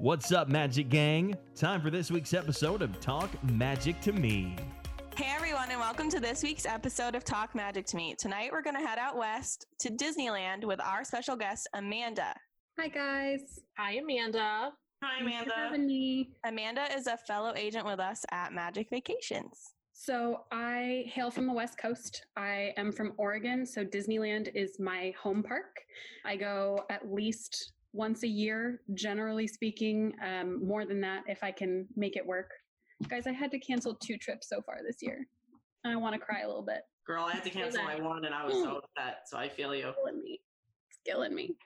What's up, Magic Gang? Time for this week's episode of Talk Magic to Me. Hey everyone, and welcome to this week's episode of Talk Magic to Me. Tonight we're going to head out west to Disneyland with our special guest, Amanda. Hi, guys. Hi, Amanda. Hi, Thanks for having me. Amanda is a fellow agent with us at Magic Vacations. So, I hail from the West Coast. I am from Oregon, so Disneyland is my home park. I go at least once a year, generally speaking, um, more than that if I can make it work. Guys, I had to cancel two trips so far this year. And I want to cry a little bit. Girl, I had to cancel my one and I was so upset. So I feel you. It's killing me. It's killing me.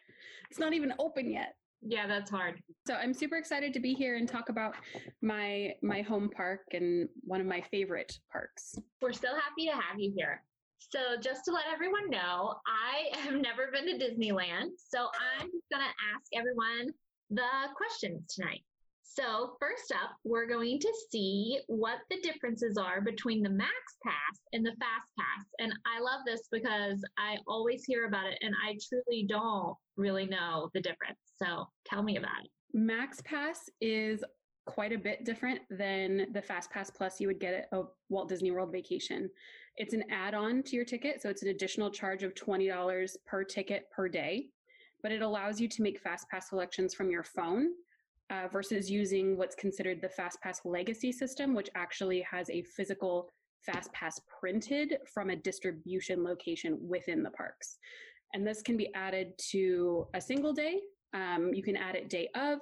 It's not even open yet. Yeah, that's hard. So I'm super excited to be here and talk about my my home park and one of my favorite parks. We're so happy to have you here. So, just to let everyone know, I have never been to Disneyland. So, I'm going to ask everyone the questions tonight. So, first up, we're going to see what the differences are between the Max Pass and the Fast Pass. And I love this because I always hear about it and I truly don't really know the difference. So, tell me about it. Max Pass is quite a bit different than the Fast Pass Plus you would get at a Walt Disney World vacation. It's an add on to your ticket, so it's an additional charge of $20 per ticket per day, but it allows you to make Fast Pass selections from your phone. Uh, versus using what's considered the FastPass legacy system, which actually has a physical FastPass printed from a distribution location within the parks. And this can be added to a single day. Um, you can add it day of,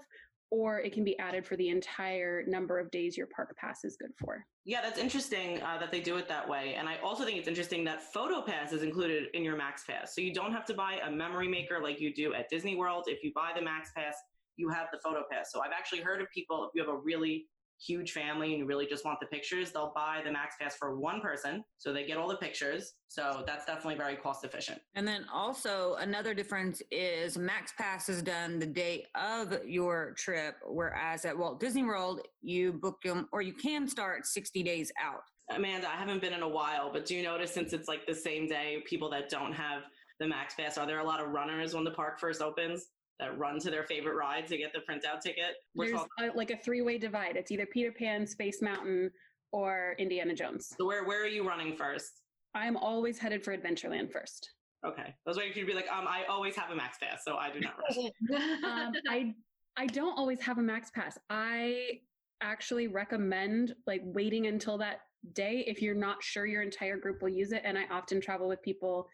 or it can be added for the entire number of days your park pass is good for. Yeah, that's interesting uh, that they do it that way. And I also think it's interesting that Photo Pass is included in your Max Pass. So you don't have to buy a memory maker like you do at Disney World. If you buy the Max Pass, you have the Photo Pass. So I've actually heard of people, if you have a really huge family and you really just want the pictures, they'll buy the Max Pass for one person. So they get all the pictures. So that's definitely very cost efficient. And then also another difference is Max Pass is done the day of your trip, whereas at Walt Disney World, you book them or you can start 60 days out. Amanda, I haven't been in a while, but do you notice since it's like the same day, people that don't have the Max Pass, are there a lot of runners when the park first opens? That run to their favorite ride to get the printout ticket. We're There's a, like a three-way divide. It's either Peter Pan, Space Mountain, or Indiana Jones. So where where are you running first? I'm always headed for Adventureland first. Okay, I was waiting for you to be like, um, I always have a max pass, so I do not rush. um, I I don't always have a max pass. I actually recommend like waiting until that day if you're not sure your entire group will use it. And I often travel with people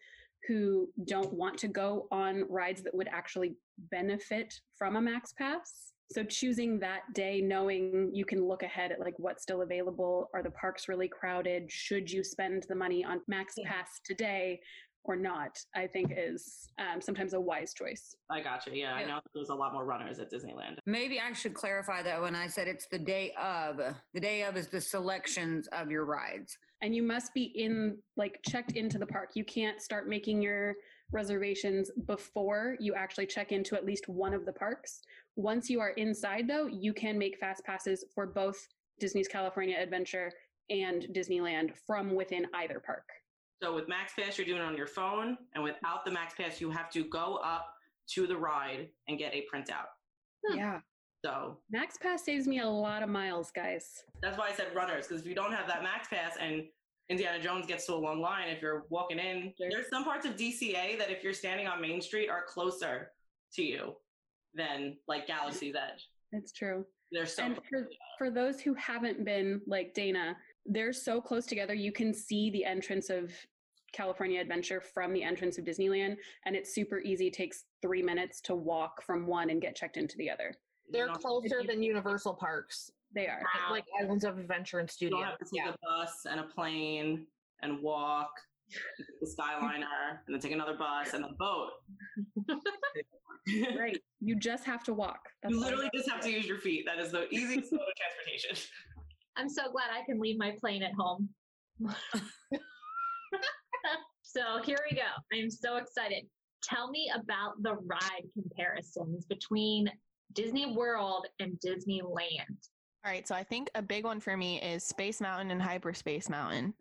who don't want to go on rides that would actually benefit from a max pass so choosing that day knowing you can look ahead at like what's still available are the parks really crowded should you spend the money on max pass today or not, I think is um, sometimes a wise choice. I gotcha. Yeah, yeah, I know there's a lot more runners at Disneyland. Maybe I should clarify that when I said it's the day of. The day of is the selections of your rides. And you must be in, like, checked into the park. You can't start making your reservations before you actually check into at least one of the parks. Once you are inside, though, you can make fast passes for both Disney's California Adventure and Disneyland from within either park. So with Max Pass, you're doing it on your phone, and without the Max Pass, you have to go up to the ride and get a printout. Yeah. So Max Pass saves me a lot of miles, guys. That's why I said runners, because if you don't have that Max Pass and Indiana Jones gets to a long line, if you're walking in, there's some parts of DCA that if you're standing on Main Street are closer to you than like Galaxy's Edge. It's true. They're so and for, for those who haven't been like Dana, they're so close together. You can see the entrance of California Adventure from the entrance of Disneyland, and it's super easy. It takes three minutes to walk from one and get checked into the other. They're closer than Universal parks. They are wow. like Islands of Adventure and Studio. You have to take yeah. a bus and a plane and walk the Skyliner and then take another bus and a boat. right. You just have to walk. That's you literally just have to use your feet. That is the easiest mode of transportation. I'm so glad I can leave my plane at home. so here we go. I'm so excited. Tell me about the ride comparisons between Disney World and Disneyland. All right, so I think a big one for me is Space Mountain and Hyperspace Mountain.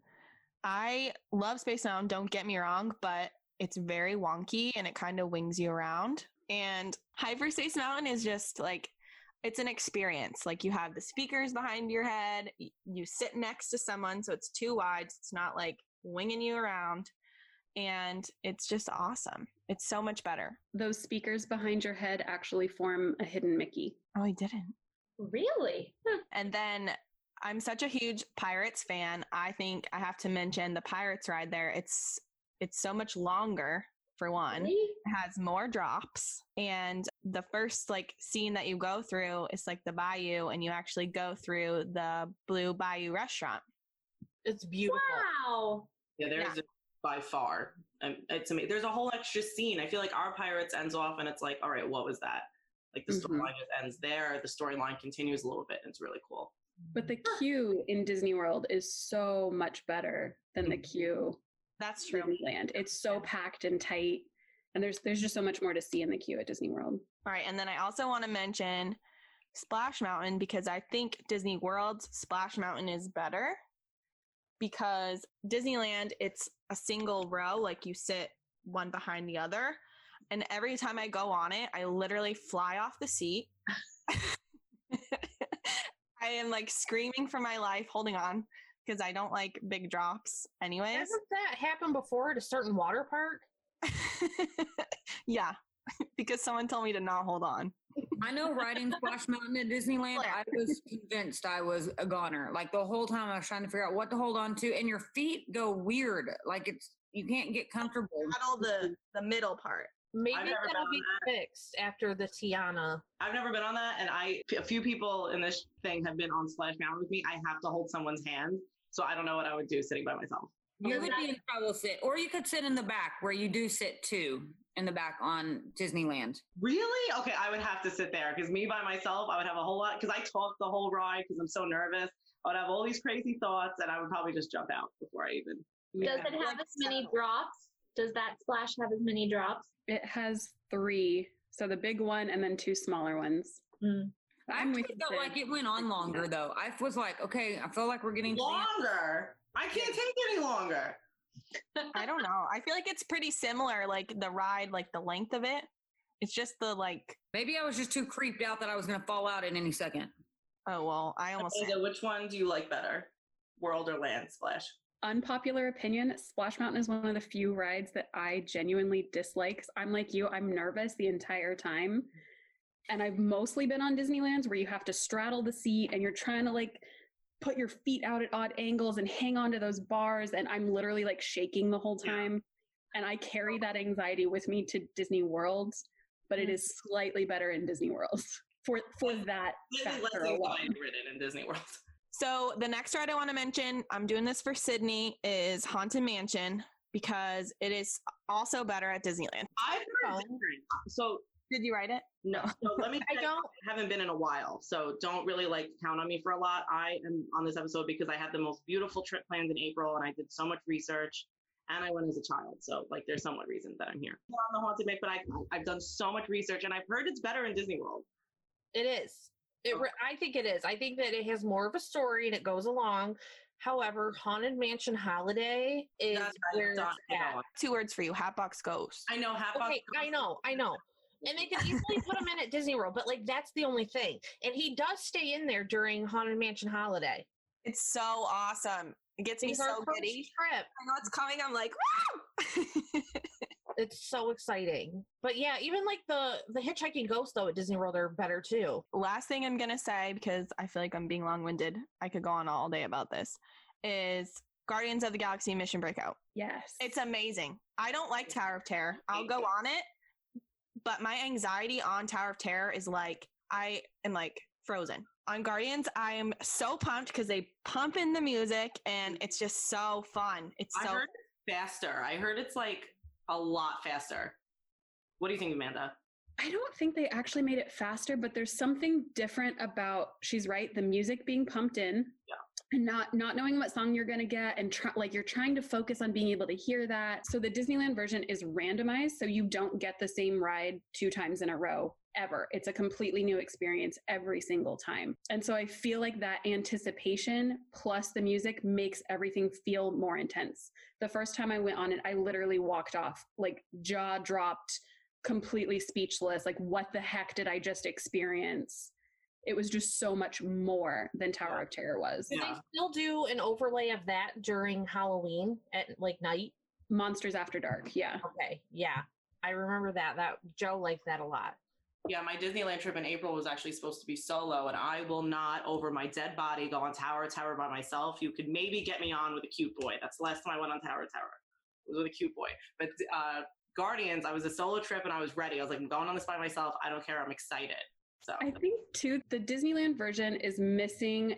I love Space Mountain, don't get me wrong, but it's very wonky and it kind of wings you around. And Hyperspace Mountain is just like it's an experience. Like you have the speakers behind your head, you sit next to someone, so it's too wide. It's not like winging you around, and it's just awesome. It's so much better. Those speakers behind your head actually form a hidden Mickey. Oh, I didn't. Really? And then I'm such a huge Pirates fan. I think I have to mention the Pirates ride there. It's it's so much longer for one. Really? It has more drops and the first like scene that you go through is like the bayou and you actually go through the Blue Bayou restaurant. It's beautiful. Wow. Yeah, there's Yeah. by far. Um, it's amazing. There's a whole extra scene. I feel like our Pirates ends off and it's like, all right, what was that? Like the Mhm. storyline just ends there. The storyline continues a little bit. And it's really cool. But the queue in Disney World is so much better than the queue That's at true. Disneyland. It's so packed and tight. And there's there's just so much more to see in the queue at Disney World. All right, and then I also want to mention Splash Mountain because I think Disney World's Splash Mountain is better because Disneyland it's a single row like you sit one behind the other and every time I go on it I literally fly off the seat. I am like screaming for my life holding on because I don't like big drops anyways. Hasn't that happened before at a certain water park? yeah, because someone told me to not hold on. I know riding Splash Mountain at Disneyland, I was convinced I was a goner. Like the whole time I was trying to figure out what to hold on to, and your feet go weird. Like it's you can't get comfortable. Paddle the the middle part. Maybe I've never that'll done be fixed after the Tiana. I've never been on that. And I, a few people in this thing have been on Splash Mountain with me. I have to hold someone's hand. So I don't know what I would do sitting by myself. You would be in trouble sit, or you could sit in the back where you do sit too in the back on Disneyland. Really? Okay, I would have to sit there because me by myself, I would have a whole lot because I talk the whole ride because I'm so nervous. I would have all these crazy thoughts and I would probably just jump out before I even. Does Yeah. it have as many drops? Does that splash have as many drops? It has three. So the big one and then two smaller ones. Mm. I I'm actually with you, felt Sid. like it went on longer though. I was like, okay, I feel like we're getting to the. Longer. I can't take any longer. I don't know. I feel like it's pretty similar, like the ride, like the length of it. It's just the like. Maybe I was just too creeped out that I was going to fall out at any second. Oh well, I almost. Amanda, which one do you like better? World or Land Splash? Unpopular opinion Splash Mountain is one of the few rides that I genuinely dislike. I'm like you, I'm nervous the entire time. And I've mostly been on Disneyland's where you have to straddle the seat and you're trying to like put your feet out at odd angles and hang on to those bars. And I'm literally like shaking the whole Yeah. time. And I carry that anxiety with me to Disney World, but it mm. is slightly better in Disney World for for that This is factor less alone. anxiety ridden in Disney World. So the next ride I want to mention, I'm doing this for Sydney, is Haunted Mansion because it is also better at Disneyland. I've heard Oh. So Did you write it? no, so let me. I don't- I haven't been in a while, so don't really like count on me for a lot. I am on this episode because I had the most beautiful trip planned in April, and I did so much research, and I went as a child, so like there's somewhat reason that I'm here. Not on the haunted make, but I I've done so much research, and I've heard it's better in Disney World. It is. It. Re- I think it is. I think that it has more of a story and it goes along. However, Haunted Mansion Holiday is That's where it's at. Two words for you: Hatbox Ghost. I know half. Okay, I know, I know. And they could easily put him in at Disney World, but like that's the only thing. And he does stay in there during Haunted Mansion Holiday. It's so awesome. It gets me It's our so giddy. trip. I know it's coming. I'm like, It's so exciting. But yeah, even like the the hitchhiking ghosts though at Disney World are better too. last thing I'm gonna say because I feel like I'm being long-winded. I could go on all day about this. Is Guardians of the Galaxy Mission Breakout. Yes. It's amazing. I don't like Tower of Terror. I'll go on it, but my anxiety on Tower of Terror is like I am like frozen. On Guardians, I am so pumped because they pump in the music and it's just so fun. It's I so faster. I heard it's like a lot faster. What do you think, Amanda? I don't think they actually made it faster, but there's something different about she's right, the music being pumped in. Yeah. And not not knowing what song you're gonna get and try, like you're trying to focus on being able to hear that. So the Disneyland version is randomized, so you don't get the same ride two times in a row ever. It's a completely new experience every single time. And so I feel like that anticipation plus the music makes everything feel more intense. The first time I went on it, I literally walked off, like jaw dropped completely speechless like what the heck did i just experience it was just so much more than Tower of Terror was. Do Yeah. they still do an overlay of that during Halloween at like night? Monsters After Dark, yeah. Okay, yeah, I remember that. That Joe liked that a lot. Yeah, my Disneyland trip in April was actually supposed to be solo, and I will not, over my dead body, go on Tower of Tower by myself. You could maybe get me on with a cute boy. That's the last time I went on Tower of Tower. It was with a cute boy. But uh, Guardians, I was a solo trip and I was ready. I was like, I'm going on this by myself. I don't care. I'm excited. So I think too the Disneyland version is missing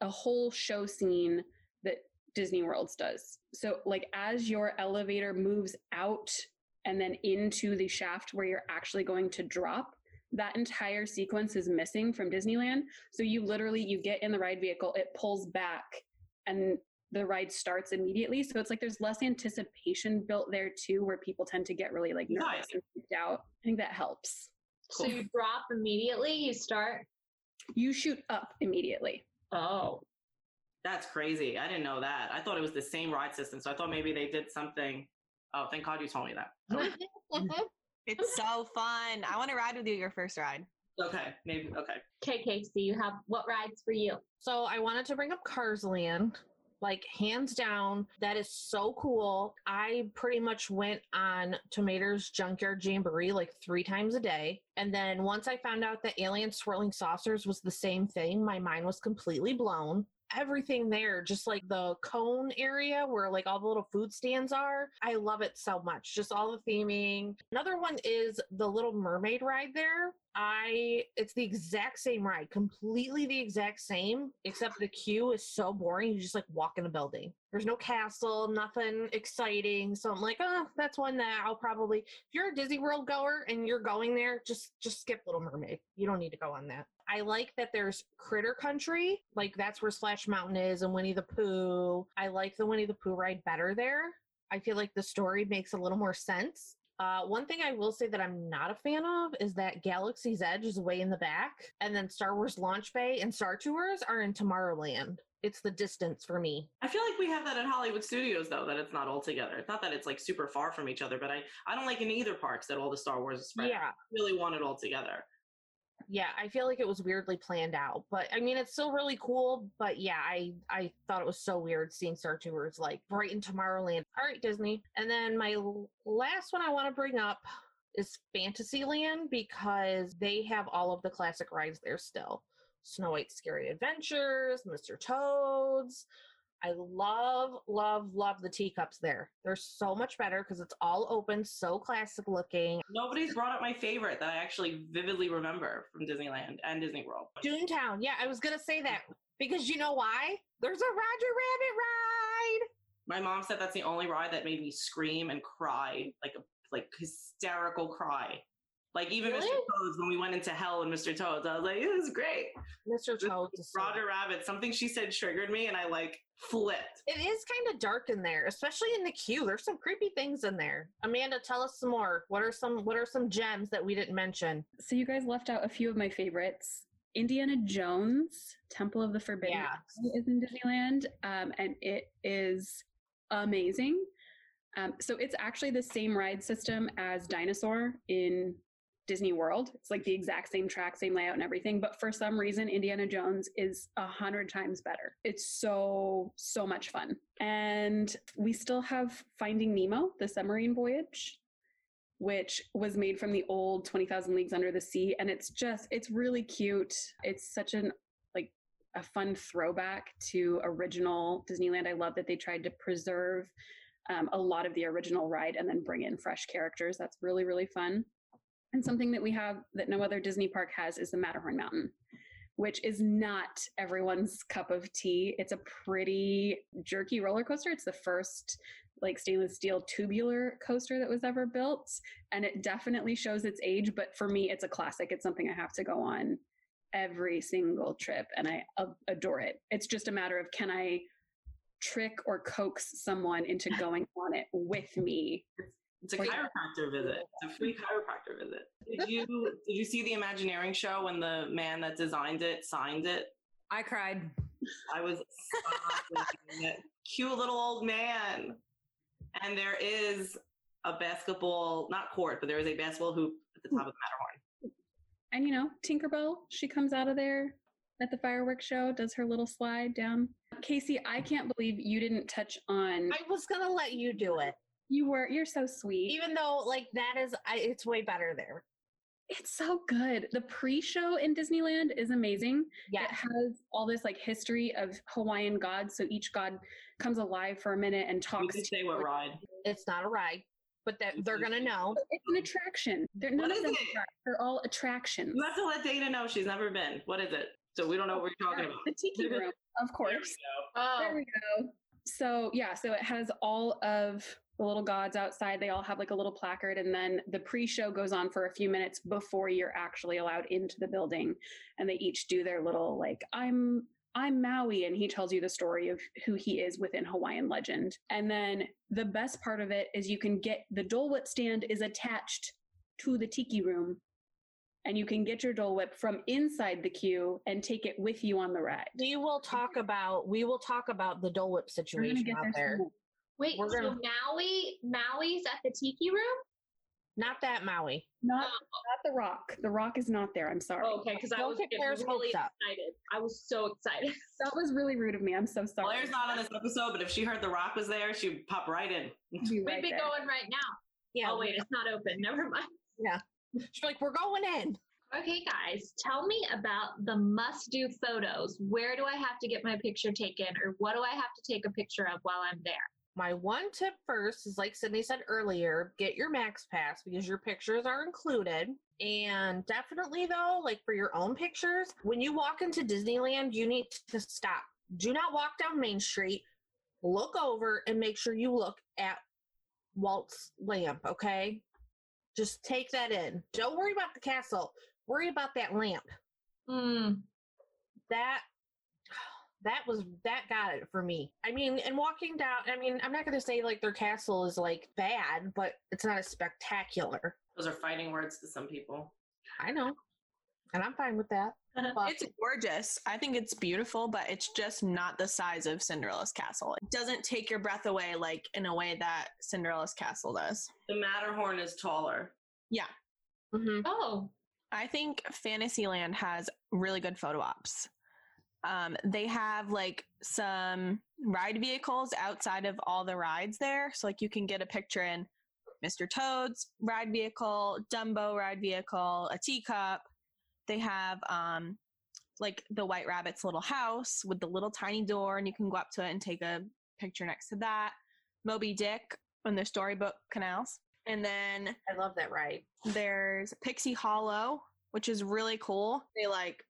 a whole show scene that Disney Worlds does. So like as your elevator moves out and then into the shaft where you're actually going to drop, that entire sequence is missing from Disneyland. So you literally you get in the ride vehicle, it pulls back and the ride starts immediately. So it's like there's less anticipation built there too, where people tend to get really like nervous Nice. and freaked out. I think that helps. So you drop immediately, you start. You shoot up immediately. Oh. that's crazy. I didn't know that. I thought it was the same ride system. So I thought maybe they did something. Oh, thank God you told me that. Oh. It's so fun. I want to ride with you your first ride. Okay, maybe. Okay. Okay, Casey, you have what rides for you? So I wanted to bring up Cars Land. Like hands down, that is so cool. I pretty much went on Tow Mater's Junkyard Jamboree like three times a day. And then once I found out that Alien Swirling Saucers was the same thing, my mind was completely blown. Everything there, just like the cone area where like all the little food stands are, I love it so much. Just all the theming. Another one is the Little Mermaid ride there. I it's the exact same ride, completely the exact same, except the queue is so boring. You just like walk in a building. There's no castle, nothing exciting. So I'm like, oh, that's one that I'll probably. If you're a Disney World goer and you're going there, just just skip Little Mermaid. You don't need to go on that. I like that there's Critter Country, like that's where Splash Mountain is, and Winnie the Pooh. I like the Winnie the Pooh ride better there. I feel like the story makes a little more sense. Uh, one thing I will say that I'm not a fan of is that Galaxy's Edge is way in the back, and then Star Wars Launch Bay and Star Tours are in Tomorrowland. It's the distance for me. I feel like we have that at Hollywood Studios though, that it's not all together. Not that it's like super far from each other, but I, I don't like in either parks that all the Star Wars is spread. Yeah, I really want it all together. Yeah. I feel like it was weirdly planned out, but I mean, it's still really cool. But yeah, I I thought it was so weird seeing Star Tours like right in Tomorrowland. All right, Disney. And then my last one I want to bring up is Fantasyland because they have all of the classic rides there still. Snow White's Scary Adventures, Mr. Toad's. I love, love, love the teacups there. They're so much better because it's all open, so classic looking. Nobody's brought up my favorite that I actually vividly remember from Disneyland and Disney World. Toontown. Yeah, I was gonna say that because you know why? There's a Roger Rabbit ride. My mom said that's the only ride that made me scream and cry, like a like hysterical cry. Like even Mr. Toads, when we went into hell and Mr. Toads, I was like, it was great. Mr. Toad's Roger Rabbit, something she said triggered me and I like flipped. It is kind of dark in there, especially in the queue. There's some creepy things in there. Amanda, tell us some more. What are some What are some gems that we didn't mention? So you guys left out a few of my favorites. Indiana Jones, Temple of the Forbidden Yeah. Is in Disneyland, um, and it is amazing. Um, so it's actually the same ride system as Dinosaur in Disney World. It's like the exact same track, same layout, and everything. But for some reason, Indiana Jones is a hundred times better. It's so so much fun, and we still have Finding Nemo, the submarine voyage which was made from the old 20,000 Leagues Under the Sea. And it's just, it's really cute. It's such an, like, a fun throwback to original Disneyland. I love that they tried to preserve um, a lot of the original ride and then bring in fresh characters. That's really, really fun. And something that we have that no other Disney park has is the Matterhorn Mountain, which is not everyone's cup of tea. It's a pretty jerky roller coaster. It's the first like stainless steel tubular coaster that was ever built and it definitely shows its age but for me it's a classic it's something i have to go on every single trip and I adore it it's just a matter of can i trick or coax someone into going on it with me It's a chiropractor visit. It's a free chiropractor visit. Did you did you see the Imagineering show when the man that designed it signed it? I cried. I was sobbing. cute little old man. And there is a basketball, not court, but there is a basketball hoop at the top of the Matterhorn. And you know, Tinkerbell, she comes out of there at the fireworks show, does her little slide down. Casey, I can't believe you didn't touch on. I was gonna let you do it, You were, you're so sweet. even though like that is, I, it's way better there. It's so good. The pre-show in Disneyland is amazing. Yeah, It has all this like history of Hawaiian gods. So each god comes alive for a minute and You talks. can to say what ride. it's not a ride, but that they're gonna know. It's an attraction. They're none What of them it? are. They're all attractions. You have to let Dana know she's never been. What is it? So we don't know oh what we're talking about. The tiki room, of There we course. go. Oh, There we go. So yeah, so it has all of the little gods outside. They all have like a little placard, and then the pre-show goes on for a few minutes before you're actually allowed into the building, and they each do their little like I'm I'm Maui, and he tells you the story of who he is within Hawaiian legend. And then the best part of it is you can get the Dole Whip stand is attached to the tiki room. And you can get your Dole Whip from inside the queue and take it with you on the ride. We will talk about we will talk about the Dole Whip situation out there soon. Wait. we're So gonna- Maui, Maui's at the Tiki Room. Not that Maui. Not, oh. not the Rock. The Rock is not there. I'm sorry. Oh, okay, because I was get really hopes up. excited. I was so excited. That was really rude of me. I'm so sorry. Blair's not on this episode, but if she heard The Rock was there, she'd pop right in. I'll We'd right be there. going right now. Yeah. oh wait, it's not open. Never mind. Yeah. She's like, we're going in. Okay, guys, tell me about the must-do photos. Where do I have to get my picture taken, or what do I have to take a picture of while I'm there? My one tip first is like Sydney said earlier, get your Max Pass because your pictures are included. And definitely though, like for your own pictures, when you walk into Disneyland, you need to stop. Do not walk down Main Street. Look over and make sure you look at Walt's lamp, okay? Just take that in. Don't worry about the castle. Worry about that lamp. Hmm. that that was that got it for me. I mean, and walking down, I mean, I'm not going to say like their castle is like bad, but it's not as spectacular. Those are fighting words to some people. I know. And I'm fine with that. But It's gorgeous. I think it's beautiful, but it's just not the size of Cinderella's castle. It doesn't take your breath away like in a way that Cinderella's castle does. The Matterhorn is taller. Yeah. mhm. Oh, I think Fantasyland has really good photo ops. Um, they have like some ride vehicles outside of all the rides there. So like you can get a picture in Mr. Toad's ride vehicle, Dumbo ride vehicle, a teacup. They have um like the White Rabbit's little house with the little tiny door, and you can go up to it and take a picture next to that. Moby Dick on the storybook canals. And then I love that ride. there's Pixie Hollow, which is really cool. They like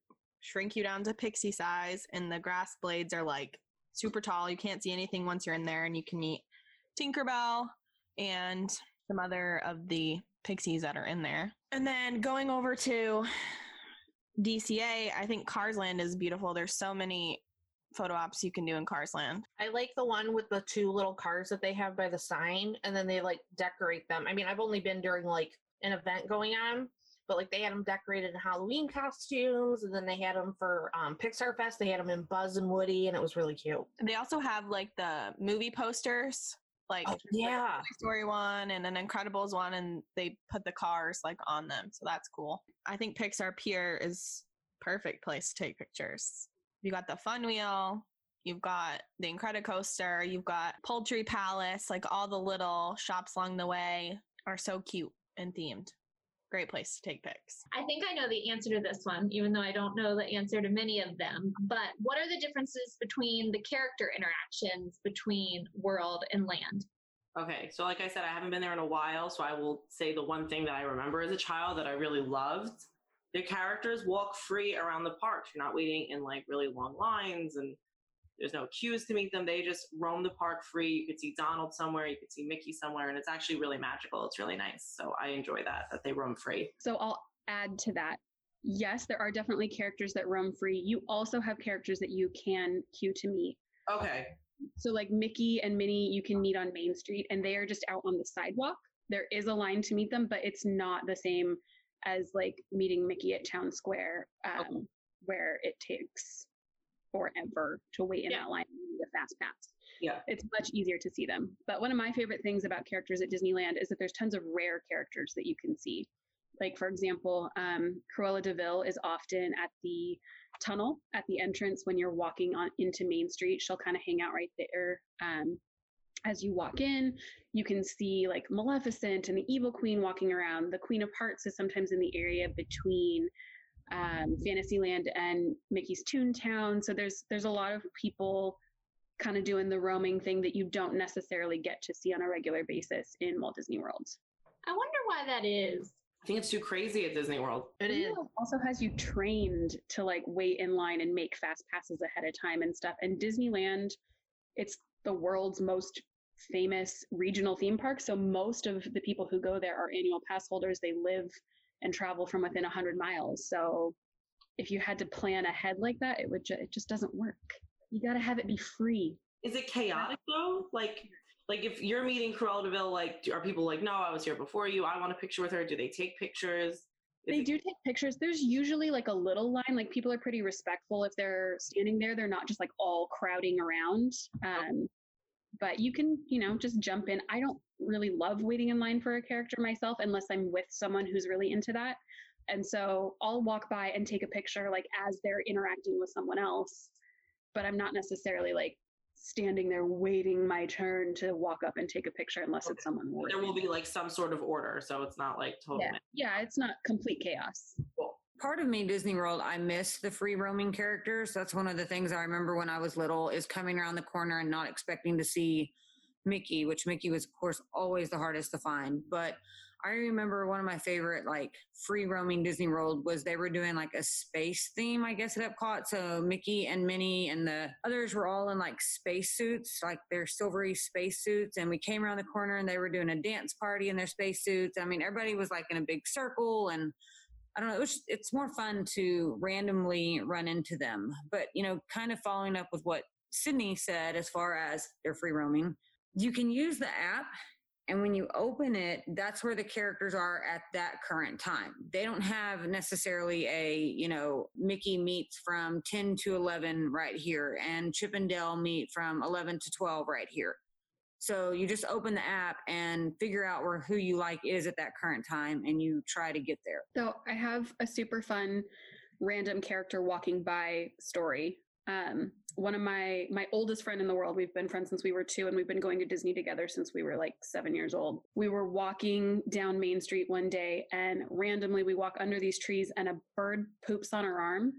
shrink you down to pixie size, and the grass blades are like super tall. You can't see anything once you're in there, and you can meet Tinkerbell and some other of the pixies that are in there. And then going over to DCA, I think Cars Land is beautiful. There's so many photo ops you can do in Cars Land. I like the one with the two little cars that they have by the sign and then they like decorate them. I mean, I've only been during like an event going on, but like they had them decorated in Halloween costumes and then they had them for um, Pixar Fest. They had them in Buzz and Woody and it was really cute. They also have like the movie posters, like Oh, there's, like, yeah. Story one and an Incredibles one, and they put the cars like on them, so that's cool. I think Pixar Pier is perfect place to take pictures. You got the Fun Wheel, you've got the Incredicoaster, you've got Poultry Palace, like all the little shops along the way are so cute and themed. Great place to take pics. I think I know the answer to this one, even though I don't know the answer to many of them. But what are the differences between the character interactions between world and land? Okay, so like I said, I haven't been there in a while, so I will say the one thing that I remember as a child that I really loved. The characters walk free around the parks. You're not waiting in like really long lines and there's no queues to meet them. They just roam the park free. You could see Donald somewhere, you could see Mickey somewhere, and it's actually really magical. It's really nice. So I enjoy that, that they roam free. So I'll add to that. Yes, there are definitely characters that roam free. You also have characters that you can queue to meet. Okay. So like Mickey and Minnie, you can meet on Main Street, and they are just out on the sidewalk. There is a line to meet them, but it's not the same as like meeting Mickey at Town Square, um, where it takes forever to wait in Yeah. that line the fast pass. Yeah. It's much easier to see them. But one of my favorite things about characters at Disneyland is that there's tons of rare characters that you can see. Like, for example, um, Cruella de Vil is often at the tunnel at the entrance when you're walking on into Main Street. She'll kind of hang out right there. Um, as you walk in, you can see like Maleficent and the Evil Queen walking around. The Queen of Hearts is sometimes in the area between um, Fantasyland and Mickey's Toontown. So there's there's a lot of people kind of doing the roaming thing that you don't necessarily get to see on a regular basis in Walt Disney World. I wonder why that is. I think it's too crazy at Disney World. It is. Disney also has you trained to like wait in line and make fast passes ahead of time and stuff. And Disneyland, it's the world's most famous regional theme park. So most of the people who go there are annual pass holders. They live and travel from within 100 miles. So if you had to plan ahead like that, it would ju- it just doesn't work. You got to have it be free. Is it chaotic though? Like, like if you're meeting Cruella de Vil, like, are people like, no, I was here before you. I want a picture with her. Do they take pictures? Is They it- do take pictures. There's usually like a little line. Like people are pretty respectful if they're standing there. They're not just like all crowding around. Um, but you can, you know, just jump in. I don't really love waiting in line for a character myself unless I'm with someone who's really into that. And so I'll walk by and take a picture like as they're interacting with someone else. But I'm not necessarily like standing there waiting my turn to walk up and take a picture unless it's someone worthy. There will be like some sort of order, so it's not like total. yeah, yeah, it's not complete chaos. Cool. Part of me disney world i miss the free roaming characters. That's one of the things i remember when i was little is coming around the corner and not expecting to see mickey which mickey was of course always the hardest to find. But i remember one of my favorite like free roaming disney world was they were doing like a space theme i guess at epcot so mickey and minnie and the others were all in like space suits like their silvery space suits and we came around the corner and they were doing a dance party in their space suits i mean everybody was like in a big circle and I don't know. It was, it's more fun to randomly run into them. But, you know, kind of following up with what Sydney said as far as their free roaming, you can use the app. And when you open it, that's where the characters are at that current time. They don't have necessarily a, you know, Mickey meets from 10 to 11 right here and Chip and Dale meet from 11 to 12 right here. So you just open the app and figure out where who you like is at that current time and you try to get there. So I have a super fun random character walking by story. Um, one of my my oldest friend in the world. We've been friends since we were two, and we've been going to Disney together since we were like seven years old. We were walking down Main Street one day, and randomly we walk under these trees, and a bird poops on her arm.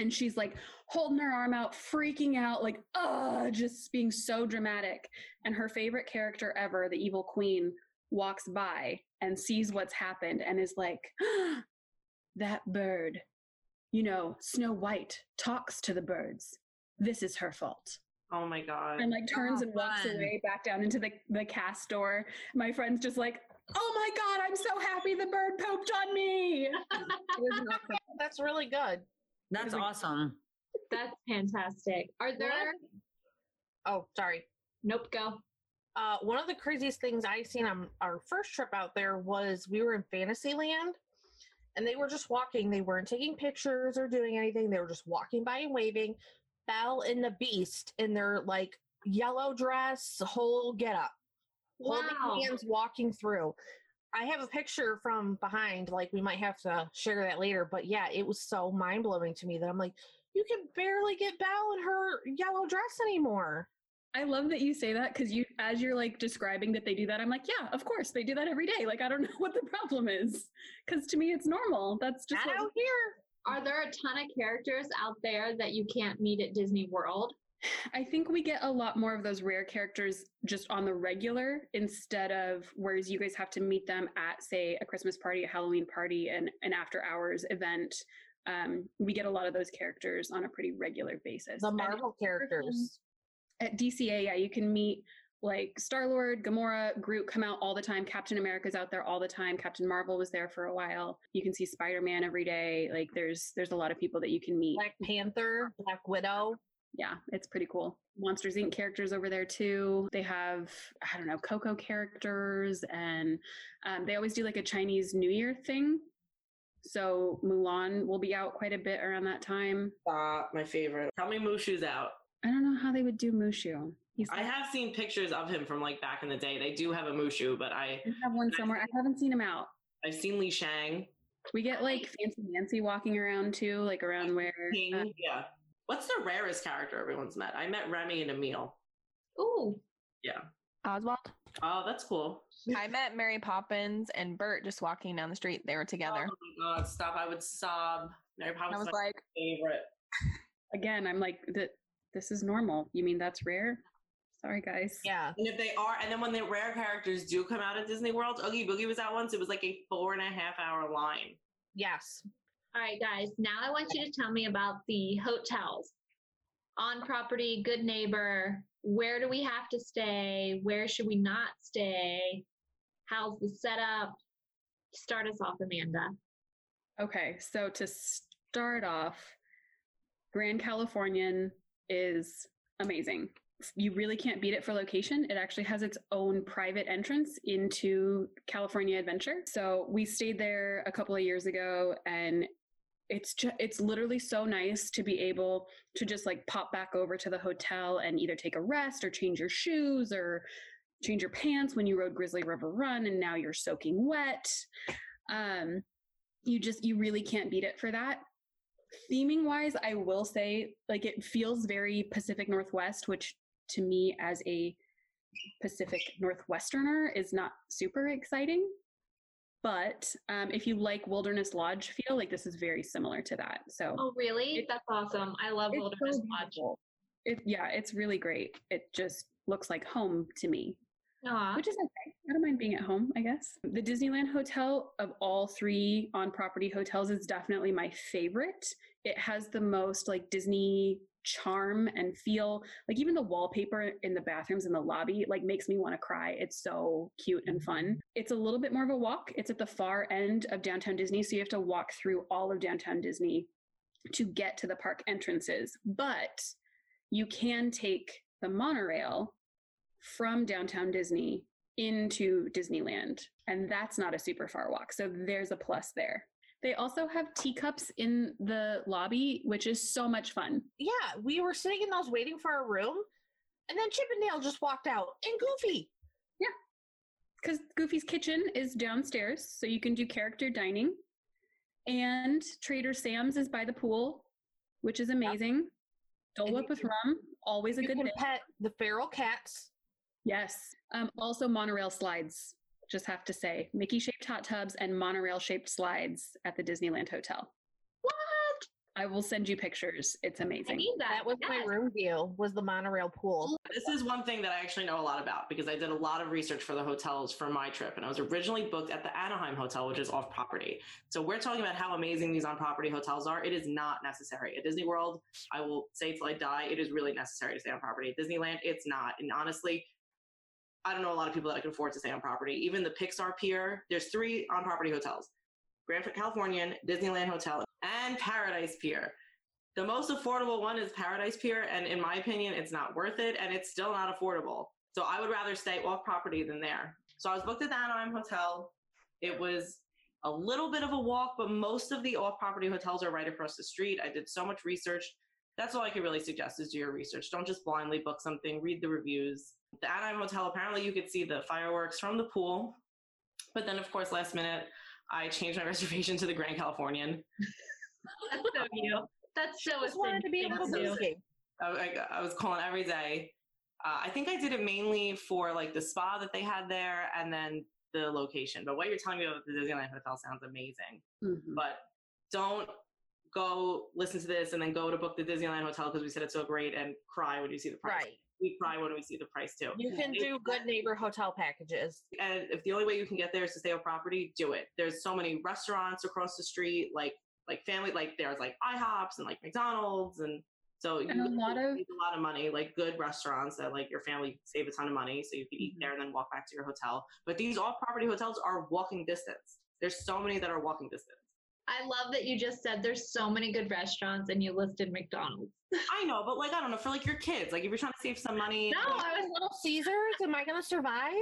And she's like holding her arm out, freaking out, like, uh, just being so dramatic. And her favorite character ever, the evil queen, walks by and sees what's happened and is like, that bird, you know, Snow White talks to the birds. This is her fault. Oh my god. And like turns Oh, and walks fun. away back down into the, the cast door. My friend's just like, oh my God, I'm so happy the bird pooped on me. It was an That's really good. That's Like- awesome. That's fantastic. Are there? Oh, sorry. Nope. Go. Uh, one of the craziest things I seen on our first trip out there was we were in Fantasyland and they were just walking. They weren't taking pictures or doing anything. They were just walking by and waving. Belle and the Beast in their like yellow dress, whole get up, Wow. holding hands, walking through. I have a picture from behind. Like we might have to share that later, but yeah, it was so mind blowing to me that I'm like, you can barely get Belle in her yellow dress anymore. I love that you say that because you, as you're like describing that they do that, I'm like, yeah, of course they do that every day. Like I don't know what the problem is because to me it's normal. That's just Not what out here. Are there a ton of characters out there that you can't meet at Disney World? I think we get a lot more of those rare characters just on the regular instead of whereas you guys have to meet them at say a Christmas party, a Halloween party, and an after hours event. Um, we get a lot of those characters on a pretty regular basis. The And Marvel characters. at DCA, yeah, you can meet like Star Lord, Gamora, Groot come out all the time. Captain America's out there all the time. Captain Marvel was there for a while. You can see Spider Man every day. Like there's there's a lot of people that you can meet. Black Panther, Black Widow. Yeah, it's pretty cool. Monsters Inc. characters over there too. They have I don't know Coco characters, and um, they always do like a Chinese New Year thing. So Mulan will be out quite a bit around that time. Stop, my favorite. Tell me Mushu's out. I don't know how they would do Mushu. He's I have seen pictures of him from like back in the day. They do have a Mushu, but I I have one somewhere. I haven't seen him out. I've seen Li Shang. We get like Fancy Nancy walking around too, like around where. King, uh, yeah. What's the rarest character everyone's met? I met Remy and Emile. Ooh, Yeah. Oswald. Oh, that's cool. I met Mary Poppins and Bert just walking down the street. They were together. Oh my god, stop! I would sob. Mary Poppins I Poppins was is my like, favorite. again, I'm like, th- this is normal. You mean that's rare? Sorry, guys. Yeah. And if they are, and then when the rare characters do come out at Disney World, Oogie Boogie was out once. It was like a four and a half hour line. Yes. All right, guys. Now I want you to tell me about the hotels. On property, good neighbor. Where do we have to stay? Where should we not stay? How's the setup? Start us off, Amanda. Okay, so to start off, Grand Californian is amazing. You really can't beat it for location. It actually has its own private entrance into California Adventure. So we stayed there a couple of years ago and it's just it's literally so nice to be able to just like pop back over to the hotel and either take a rest or change your shoes or change your pants when you rode Grizzly River Run and now you're soaking wet. Um you just you really can't beat it for that theming wise i will say like it feels very pacific northwest which to me as a pacific northwesterner is not super exciting but um, if you like wilderness lodge feel like this is very similar to that so Oh, really? It- That's awesome. I love Wilderness so Lodge. it, yeah it's really great it just looks like home to me Aw. which is okay. I don't mind being at home, I guess. The Disneyland Hotel of all three on property hotels is definitely my favorite. It has the most like Disney charm and feel. Like even the wallpaper in the bathrooms in the lobby like makes me want to cry. It's so cute and fun. Mm-hmm. It's a little bit more of a walk. It's at the far end of downtown Disney, so you have to walk through all of downtown Disney to get to the park entrances. But you can take the monorail from downtown Disney into Disneyland. And that's not a super far walk. So there's a plus there. They also have teacups in the lobby, which is so much fun. Yeah. We were sitting in those waiting for our room, and then Chip and Dale just walked out and Goofy. Yeah, because Goofy's Kitchen is downstairs, so you can do character dining. And Trader Sam's is by the pool, which is amazing. Dole And Whip with rum, always a you good can thing. pet the feral cats. Yes. Um, also, monorail slides. Just have to say, Mickey shaped hot tubs and monorail shaped slides at the Disneyland Hotel. What? I will send you pictures. It's I amazing. need that. That was my room view. Was the monorail pool? This is one thing that I actually know a lot about because I did a lot of research for the hotels for my trip. And I was originally booked at the Anaheim Hotel, which is off property. So we're talking about how amazing these on property hotels are. It is not necessary. At Disney World, I will say till I die, it is really necessary to stay on property. At Disneyland, it's not. And honestly, I don't know a lot of people that I can afford to stay on property. Even the Pixar Pier, there's three on property hotels Grand Californian, Disneyland Hotel, and Paradise Pier. The most affordable one is Paradise Pier, and in my opinion, it's not worth it, and it's still not affordable. So I would rather stay off property than there. So I was booked at the Anaheim Hotel. It was a little bit of a walk, but most of the off property hotels are right across the street. I did so much research. That's all I could really suggest is do your research. Don't just blindly book something, read the reviews. The Anaheim Hotel, apparently, you could see the fireworks from the pool. But then, of course, last minute, I changed my reservation to the Grand Californian. That's so you. That's so I Just wanted to be able to That's. I, I, I was calling every day. Uh, I think I did it mainly for like the spa that they had there and then the location. But what you're telling me about the Disneyland Hotel sounds amazing. Mhm. But don't go listen to this and then go to book the Disneyland Hotel because we said it's so great and cry when you see the price. Right. We cry when we see the price too. You can do good neighbor hotel packages. And if the only way you can get there is to stay on property, do it. There's so many restaurants across the street, like like family, like there's like IHOPs and like McDonald's, and so And you a lot of- a lot of money, like good restaurants that like your family save a ton of money, so you can eat Mhm. there and then walk back to your hotel. But these off-property hotels are walking distance. There's so many that are walking distance. I love that you just said there's so many good restaurants and you listed McDonald's. I know, but like I don't know, for like your kids, like if you're trying to save some money, No, like, I was Little Caesars, am I going to survive?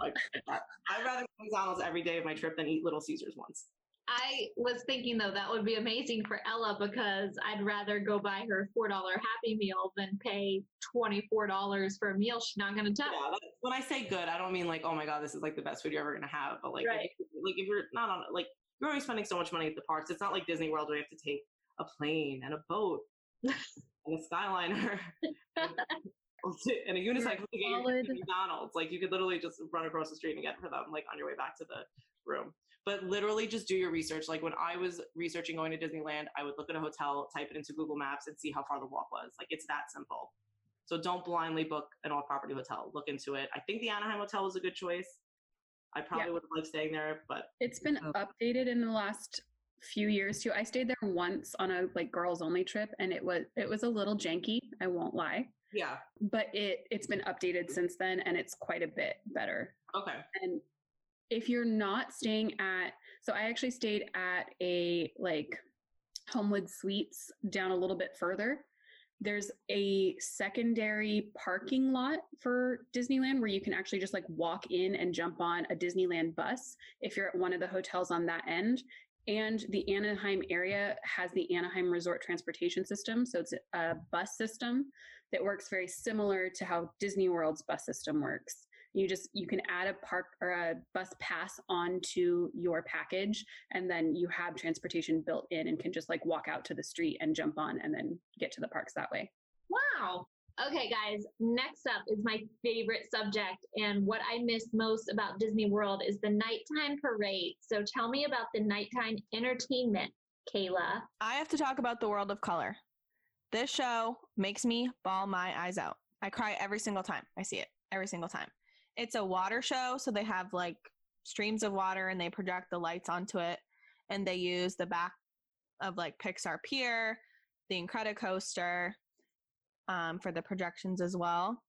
like, I'd rather go to McDonald's every day of my trip than eat Little Caesars once. I was thinking though that would be amazing for Ella because I'd rather go buy her four dollar Happy Meal than pay twenty four dollars for a meal she's not going to touch. Yeah, when I say good, I don't mean like, oh my god, this is like the best food you're ever gonna have, but like Right. if you like if you're not on like you're already spending so much money at the parks. It's not like Disney World where you have to take a plane and a boat and a Skyliner and a unicycle to get your to McDonald's. Like you could literally just run across the street and get for them like on your way back to the room. But literally just do your research. Like when I was researching going to Disneyland, I would look at a hotel, type it into Google Maps, and see how far the walk was. Like it's that simple. So don't blindly book an off property hotel. Look into it. I think the Anaheim hotel was a good choice. I probably would have liked staying there, but It's been Oh. updated in the last few years too. I stayed there once on a like girls only trip and it was it was a little janky, I won't lie. yeah. But it it's been updated since then and it's quite a bit better. Okay. And if you're not staying at so I actually stayed at a like Homewood Suites down a little bit further. There's a secondary parking lot for Disneyland where you can actually just like walk in and jump on a Disneyland bus if you're at one of the hotels on that end. And the Anaheim area has the Anaheim Resort Transportation System. So it's a bus system that works very similar to how Disney World's bus system works. You just you can add a park or a bus pass onto your package, and then you have transportation built in and can just like walk out to the street and jump on and then get to the parks that way. Wow. Okay, guys, next up is my favorite subject. And what I miss most about Disney World is the nighttime parade. So tell me about the nighttime entertainment, Kayla. I have to talk about the world of color. This show makes me bawl my eyes out. I cry every single time I see it, every single time. It's a water show, so they have like streams of water and they project the lights onto it. And they use the back of like Pixar Pier, the Incredicoaster um, for the projections as well.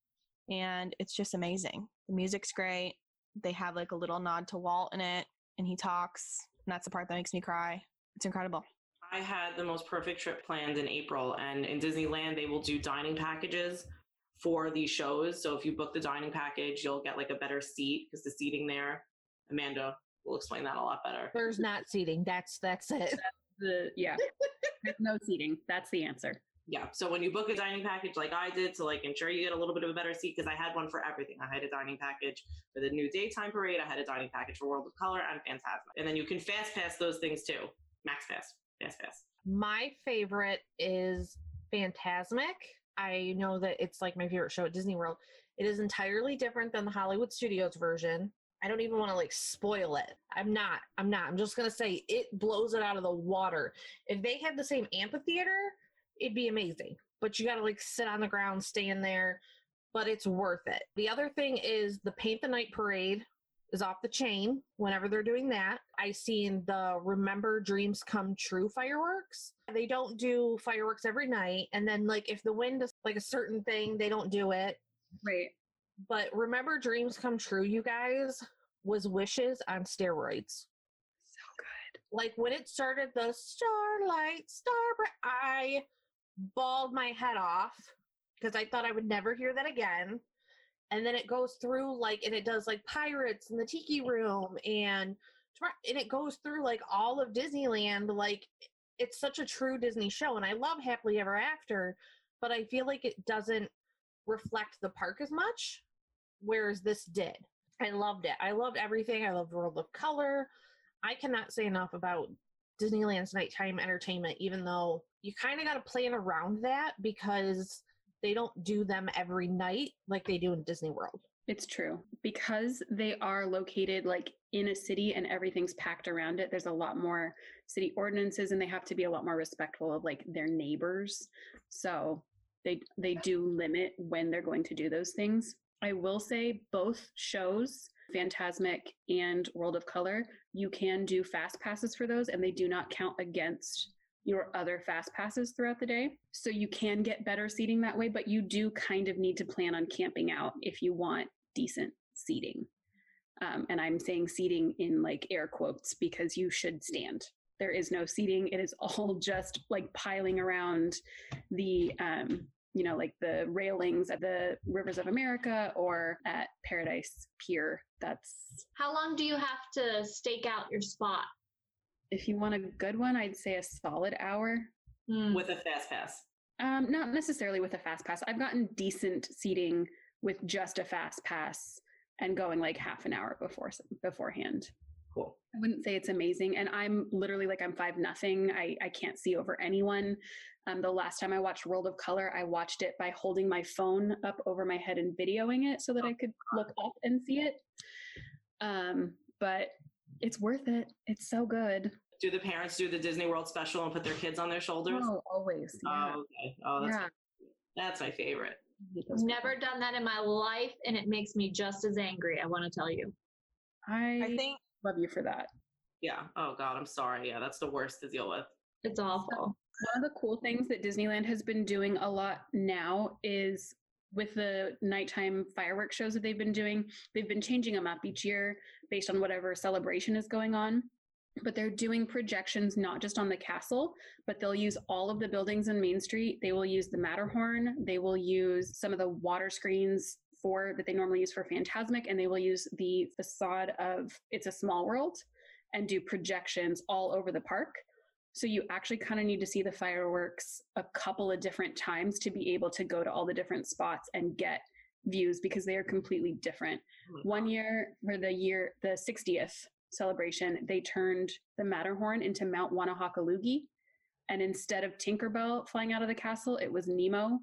And it's just amazing. The music's great. They have like a little nod to Walt in it, and he talks. And that's the part that makes me cry. It's incredible. I had the most perfect trip planned in April, and in Disneyland, they will do dining packages for these shows. So if you book the dining package, you'll get like a better seat because the seating there, Amanda will explain that a lot better. There's not seating. That's that's it. The yeah, there's no seating. That's the answer. Yeah. So when you book a dining package like I did to like ensure you get a little bit of a better seat, because I had one for everything. I had a dining package for the new daytime parade. I had a dining package for World of Color and Phantasma. And then you can fast pass those things too. Max pass, fast pass. My favorite is Phantasmic. I know that it's like my favorite show at Disney World. It is entirely different than the Hollywood Studios version. I don't even want to like spoil it. I'm not. I'm not. I'm just going to say it blows it out of the water. If they had the same amphitheater, it'd be amazing. But you got to like sit on the ground, stay in there, but it's worth it. The other thing is the Paint the Night Parade is off the chain whenever they're doing that. I seen the Remember Dreams Come True fireworks. They don't do fireworks every night. And then like if the wind is like a certain thing, they don't do it. Right. But Remember Dreams Come True, you guys, was wishes on steroids. So good. Like when it started the starlight, starbright, I bawled my head off because I thought I would never hear that again. And then it goes through like, and it does like pirates in the tiki room, and and it goes through like all of Disneyland. Like it's such a true Disney show, and I love Happily Ever After, but I feel like it doesn't reflect the park as much, whereas this did. I loved it. I loved everything. I loved World of Color. I cannot say enough about Disneyland's nighttime entertainment, even though you kind of got to plan around that because they don't do them every night like they do in Disney World. It's true. Because they are located like in a city and everything's packed around it, there's a lot more city ordinances and they have to be a lot more respectful of like their neighbors. So they they do limit when they're going to do those things. I will say both shows, Phantasmic and World of Color, you can do fast passes for those and they do not count against your other fast passes throughout the day. So you can get better seating that way, but you do kind of need to plan on camping out if you want decent seating. Um, and I'm saying seating in like air quotes because you should stand. There is no seating. It is all just like piling around the, um, you know, like the railings at the Rivers of America or at Paradise Pier. That's How long do you have to stake out your spot? If you want a good one, I'd say a solid hour. Hmm. with a fast pass. Um, not necessarily with a fast pass. I've gotten decent seating with just a fast pass and going like half an hour before beforehand. Cool. I wouldn't say it's amazing. And I'm literally like I'm five nothing. I, I can't see over anyone. Um, the last time I watched World of Color, I watched it by holding my phone up over my head and videoing it so that I could look up and see it. Um, but it's worth it. It's so good. Do the parents do the Disney World special and put their kids on their shoulders? Oh, always. Yeah. Oh, okay. Oh, that's yeah. that's my favorite. I've Never done that in my life, and it makes me just as angry. I want to tell you. I, I think love you for that. Yeah. Oh God, I'm sorry. Yeah, that's the worst to deal with. It's awful. One of the cool things that Disneyland has been doing a lot now is with the nighttime fireworks shows that they've been doing, they've been changing them up each year based on whatever celebration is going on. But they're doing projections not just on the castle, but they'll use all of the buildings in Main Street. They will use the Matterhorn. They will use some of the water screens for that they normally use for Phantasmic, and they will use the facade of It's a Small World and do projections all over the park. So you actually kind of need to see the fireworks a couple of different times to be able to go to all the different spots and get views because they are completely different. Oh One year for the year the 60th celebration, they turned the Matterhorn into Mount Wannahockaloogie. And instead of Tinkerbell flying out of the castle, it was Nemo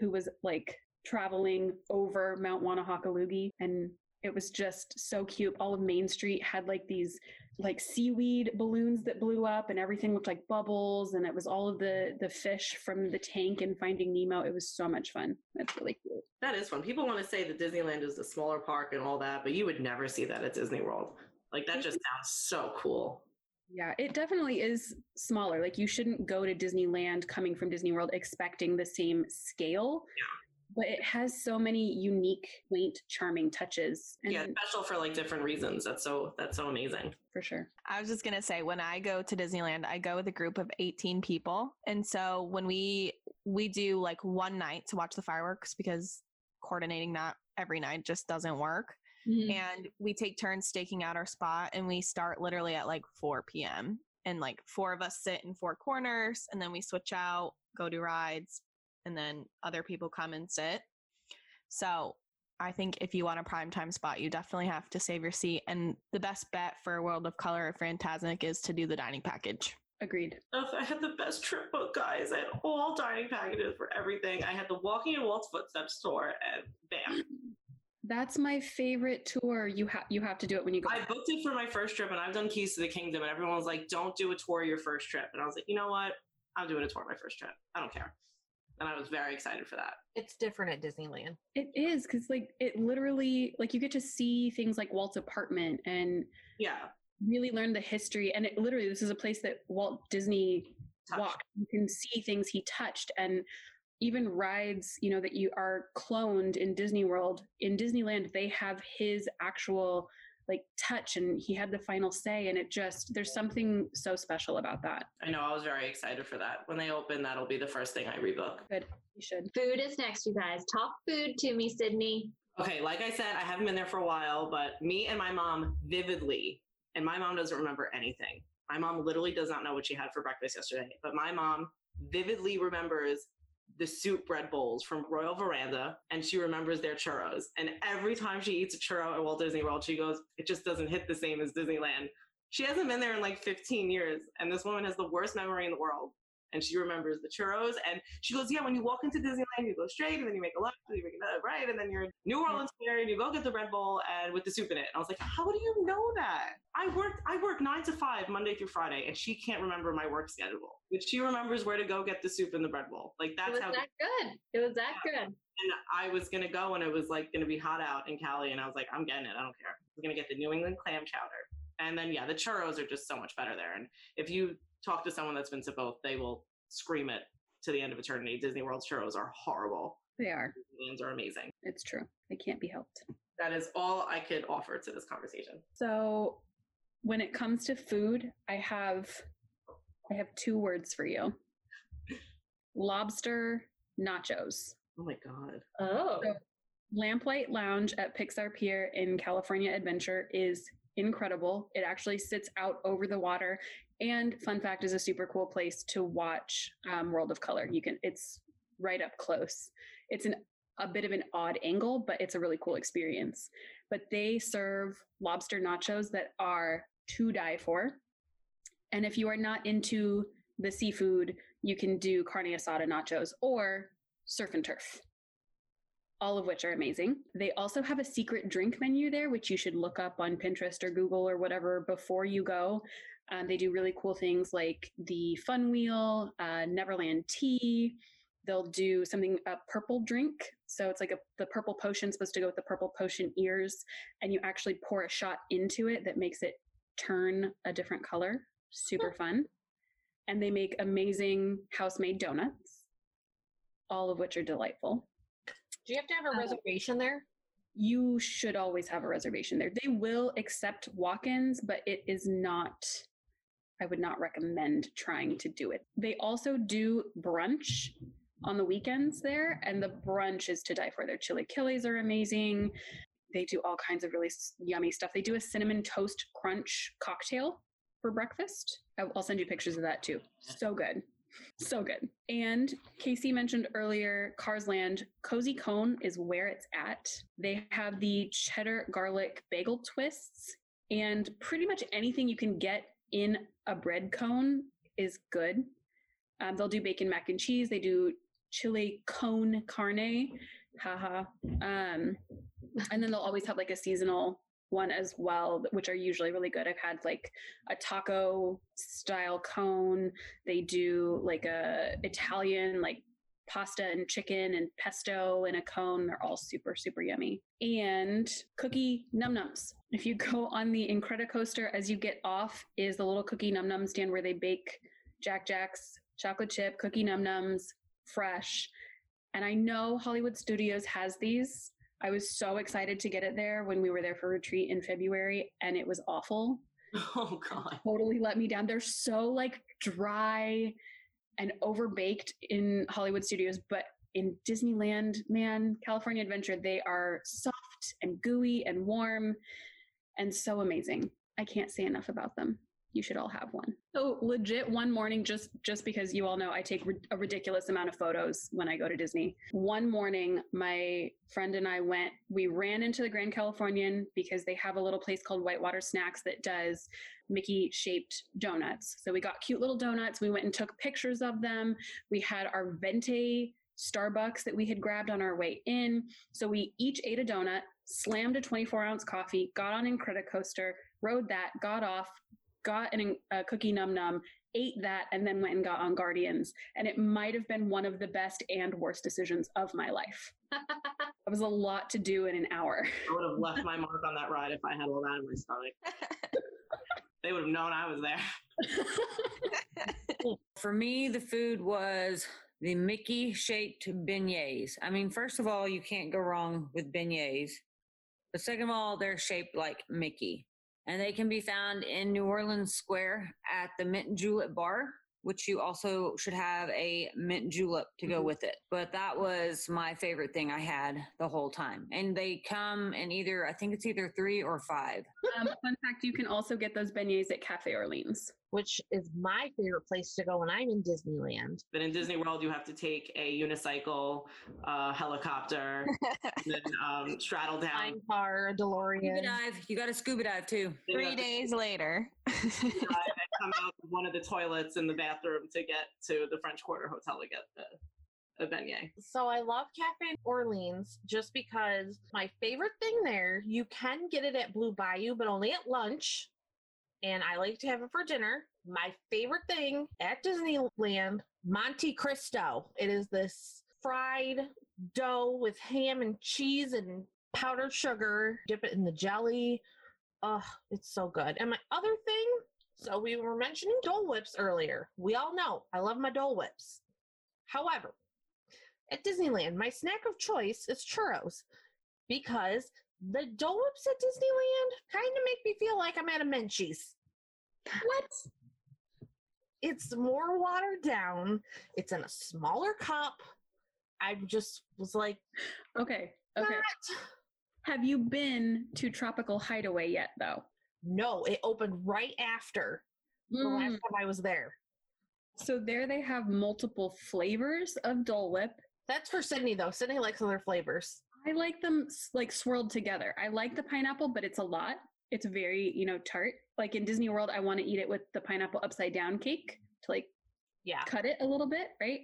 who was like traveling over Mount Wannahockaloogie. And it was just so cute. All of Main Street had like these like seaweed balloons that blew up and everything looked like bubbles and it was all of the the fish from the tank and finding nemo. It was so much fun. That's really cool. That is fun. People want to say that Disneyland is the smaller park and all that, but you would never see that at Disney World. Like that just sounds so cool. yeah it definitely is smaller. Like you shouldn't go to disneyland coming from disney world expecting the same scale but it has so many unique quaint charming touches and Yeah, special for like different reasons. That's so that's so amazing. for sure I was just gonna say when I go to Disneyland, I go with a group of 18 people, and so when we we do like one night to watch the fireworks because coordinating that every night just doesn't work, mm-hmm. and we take turns staking out our spot, and we start literally at like 4 p.m. and like four of us sit in four corners, and then we switch out, go do rides, and then other people come and sit. So I think if you want a prime time spot, you definitely have to save your seat. And the best bet for World of Color or Phantasmic is to do the dining package. agreed Oh, I had the best trip book, guys. I had all dining packages for everything. I had the Walking in Walt's Footsteps tour, and bam. that's my favorite tour you have you have to do it when you go I booked it for my first trip, and I've done Keys to the Kingdom, and everyone was like, "Don't do a tour your first trip." And I was like, "You know what? I'm doing a tour my first trip. I don't care." And I was very excited for that. It's different at Disneyland. It is because like it literally like you get to see things like Walt's apartment and Yeah, really learn the history. And it literally this is a place that Walt Disney Touched. walked. You can see things he touched and even rides, you know, that you are cloned in Disney World. In Disneyland, they have his actual like touch and he had the final say and it just there's something so special about that. I know. I was very excited for that. When they open, that'll be the first thing I rebook. Good. You should. Food is next, you guys. Talk food to me, Sydney. Okay, like I said, I haven't been there for a while, but me and my mom vividly, and my mom doesn't remember anything. My mom literally does not know what she had for breakfast yesterday, but my mom vividly remembers the soup bread bowls from Royal Veranda, and she remembers their churros. And every time she eats a churro at Walt Disney World, she goes, "It just doesn't hit the same as Disneyland." She hasn't been there in like 15 years, and this woman has the worst memory in the world. And she remembers the churros, and she goes, "Yeah, when you walk into Disneyland, you go straight, and then you make a left, and you make a right, and then you're in New Orleans Fair, and you go get the bread bowl and with the soup in it." And I was like, "How do you know that?" I worked I work nine to five Monday through Friday, and she can't remember my work schedule, but she remembers where to go get the soup and the bread bowl. Like It that's was how. that good. It was that good. And I was gonna go, and it was like gonna be hot out in Cali, and I was like, "I'm getting it. I don't care. I'm gonna get the New England clam chowder." And then yeah, the churros are just so much better there. And if you talk to someone that's been to both, they will scream it to the end of eternity. Disney World's churros are horrible. They are. Disneyland's are amazing. It's true. They can't be helped. That is all I could offer to this conversation. So when it comes to food, I have I have two words for you. Lobster nachos. Oh my god. Oh. So- Lamplight Lounge at Pixar Pier in California Adventure is incredible. It actually sits out over the water, and fun fact is a super cool place to watch um, World of Color. You can it's right up close. It's an a bit of an odd angle, but it's a really cool experience. But they serve lobster nachos that are to die for. And if you are not into the seafood, you can do carne asada nachos or surf and turf, all of which are amazing. They also have a secret drink menu there, which you should look up on Pinterest or Google or whatever before you go. Um, they do really cool things like the Fun Wheel, uh, Neverland Tea. They'll do something a purple drink. So it's like a the purple potion supposed to go with the purple potion ears, and you actually pour a shot into it that makes it turn a different color. Super fun. And they make amazing house made donuts, all of which are delightful. Do you have to have a Uh, reservation there? You should always have a reservation there. They will accept walk ins, but it is not, I would not recommend trying to do it. They also do brunch on the weekends there, and the brunch is to die for. Their chilaquiles are amazing. They do all kinds of really yummy stuff. They do a cinnamon toast crunch cocktail for breakfast. I'll send you pictures of that too. So good. So good. And Casey mentioned earlier, Carsland Cozy Cone is where it's at. They have the cheddar garlic bagel twists, and pretty much anything you can get in a bread cone is good. Um, they'll do bacon mac and cheese. They do chili cone carne. Haha. Um, and then they'll always have like a seasonal one as well, which are usually really good. I've had like a taco style cone. They do like a Italian like pasta and chicken and pesto in a cone. They're all super super yummy. And cookie num nums. If you go on the Incredicoaster as you get off is the little cookie num num stand where they bake Jack Jack's chocolate chip cookie num nums fresh. And I know Hollywood Studios has these. I was so excited to get it there when we were there for retreat in February, and it was awful. Oh god. Totally let me down. They're so like dry and overbaked in Hollywood Studios, but in Disneyland, man, California Adventure, they are soft and gooey and warm and so amazing. I can't say enough about them. You should all have one. So legit one morning just just because you all know I take a ridiculous amount of photos when I go to Disney. One morning my friend and I went we ran into the Grand Californian because they have a little place called Whitewater Snacks that does Mickey shaped donuts. So we got cute little donuts. We went and took pictures of them. We had our Venti Starbucks that we had grabbed on our way in. So we each ate a donut, slammed a 24 ounce coffee, got on Incredicoaster, rode that, got off, got an, a cookie num num, ate that, and then went and got on Guardians. And it might have been one of the best and worst decisions of my life. It was a lot to do in an hour. I would have left my mark on that ride if I had all that in my stomach. they would have known I was there. For me, the food was the Mickey shaped beignets. I mean, first of all, you can't go wrong with beignets. But second of all, they're shaped like Mickey. And they can be found in New Orleans Square at the Mint Julep Bar, which you also should have a mint julep to go Mhm. with it. But that was my favorite thing I had the whole time. And they come in either, I think it's either three or five. Um, fun fact you can also get those beignets at Cafe Orleans. Which is my favorite place to go when I'm in Disneyland. But in Disney World, you have to take a unicycle, uh, helicopter, and then um, straddle down. Fine car, a Scuba DeLorean. dive. You got to scuba dive too. Three have days later. drive and come out of one of the toilets in the bathroom to get to the French Quarter Hotel to get the, the beignet. So I love Cafe Orleans just because my favorite thing there, you can get it at Blue Bayou, but only at lunch. And I like to have it for dinner. My favorite thing at Disneyland, Monte Cristo. It is this fried dough with ham and cheese and powdered sugar. Dip it in the jelly. Oh, it's so good. And my other thing, so we were mentioning Dole Whips earlier. We all know I love my Dole Whips. However, at Disneyland, my snack of choice is churros because the Dole Whips at Disneyland kind of make me feel like I'm at a Menchie's. What? It's more watered down. It's in a smaller cup. I just was like, Okay, okay. Have you been to Tropical Hideaway yet, though? No, it opened right after the last Mm. time I was there. So there they have multiple flavors of Dole Whip. That's for Sydney though. Sydney likes other flavors. I like them like swirled together. I like the pineapple, but it's a lot. It's very, you know, tart. Like in Disney World, I want to eat it with the pineapple upside down cake to like Yeah. cut it a little bit, right?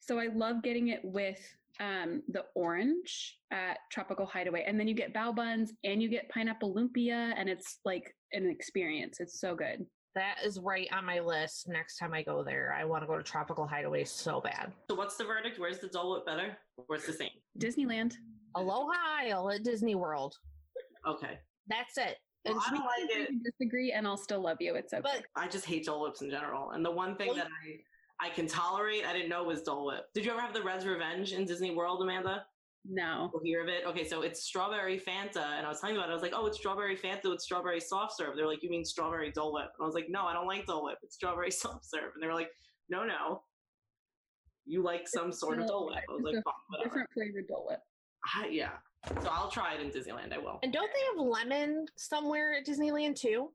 So I love getting it with um, the orange at Tropical Hideaway. And then you get bao buns and you get pineapple lumpia, and it's like an experience. It's so good. That is right on my list. Next time I go there, I want to go to Tropical Hideaway so bad. So what's the verdict? Where's the Dole Whip better? Or it's the same? Disneyland. Aloha Isle at Disney World. Okay. That's it. Well, And I don't like it. disagree, and I'll still love you. It's okay. but I just hate Dole Whips in general. And the one thing Well, that I I can tolerate, I didn't know was Dole Whip. Did you ever have the Red's Revenge in Disney World, Amanda? no. Or hear of it? Okay, so it's strawberry Fanta, and I was telling you about it. I was like, oh, it's strawberry Fanta with strawberry soft serve. They're like, you mean strawberry Dole Whip? And I was like, no, I don't like Dole Whip. It's strawberry soft serve. And they were like, no, no. You like some sort of Dole Whip. I was it's like, whatever. Different flavored Dole Whip. I- yeah. So I'll try it in Disneyland. I will. and don't they have lemon somewhere at Disneyland too?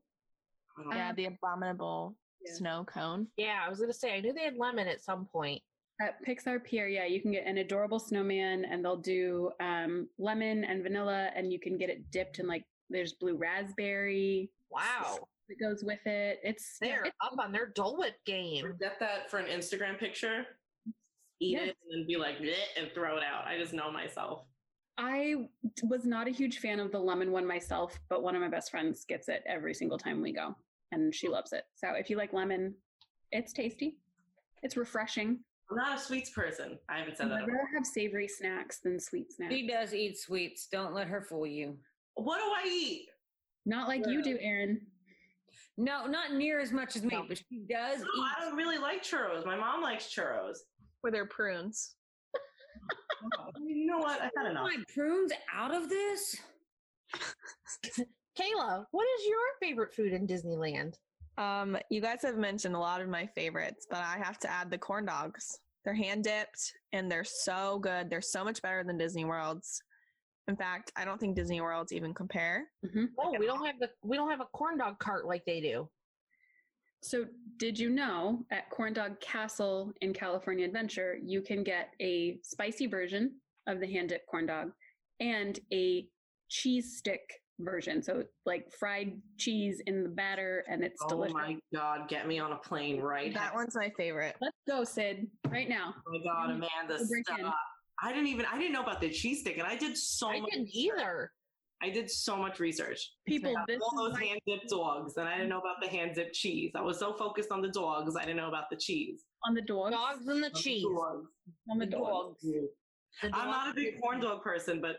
I don't know. Yeah, the abominable Yeah. snow cone. Yeah, I was gonna say I knew they had lemon at some point. At Pixar Pier, yeah, you can get an adorable snowman, and they'll do um, lemon and vanilla, and you can get it dipped in like there's blue raspberry Wow, that goes with it. It's yeah, they're it's- up on their Dole Whip game. Get that for an Instagram picture, eat Yes. it, and then be like, "Bleh," and throw it out. I just know myself. I was not a huge fan of the lemon one myself, but one of my best friends gets it every single time we go, and she loves it. So if you like lemon, it's tasty. It's refreshing. I'm not a sweets person. I haven't said I'd that. rather have savory snacks than sweet snacks. She does eat sweets. Don't let her fool you. What do I eat? Not like you do, Aaron. No, not near as much as me, No. but she does No, eat. I don't really like churros. My mom likes churros. With their prunes. You know what? I've had enough. my prunes out of this. Kayla, what is your favorite food in Disneyland? Um, you guys have mentioned a lot of my favorites, but I have to add the corn dogs. They're hand dipped and they're so good. They're so much better than Disney World's. In fact, I don't think Disney World's even compare. Mhm. Oh, we don't have the we don't have a corn dog cart like they do. So, did you know at Corn Dog Castle in California Adventure, you can get a spicy version of the hand dipped corn dog and a cheese stick version? So, like fried cheese in the batter, and it's Oh delicious. Oh my god, get me on a plane right That now. one's my favorite. Let's go, Sid, right now. Oh my god, Amanda, We'll in. stop. I didn't even I didn't know about the cheese stick and I did so I much didn't research. either. I did so much research. People, this all those my- hand dipped dogs, and I didn't know about the hand dipped cheese. I was so focused on the dogs, I didn't know about the cheese. on the dogs. Dogs and the On the cheese. dogs. On the The dogs. dogs. The I'm not a big corn dog person, but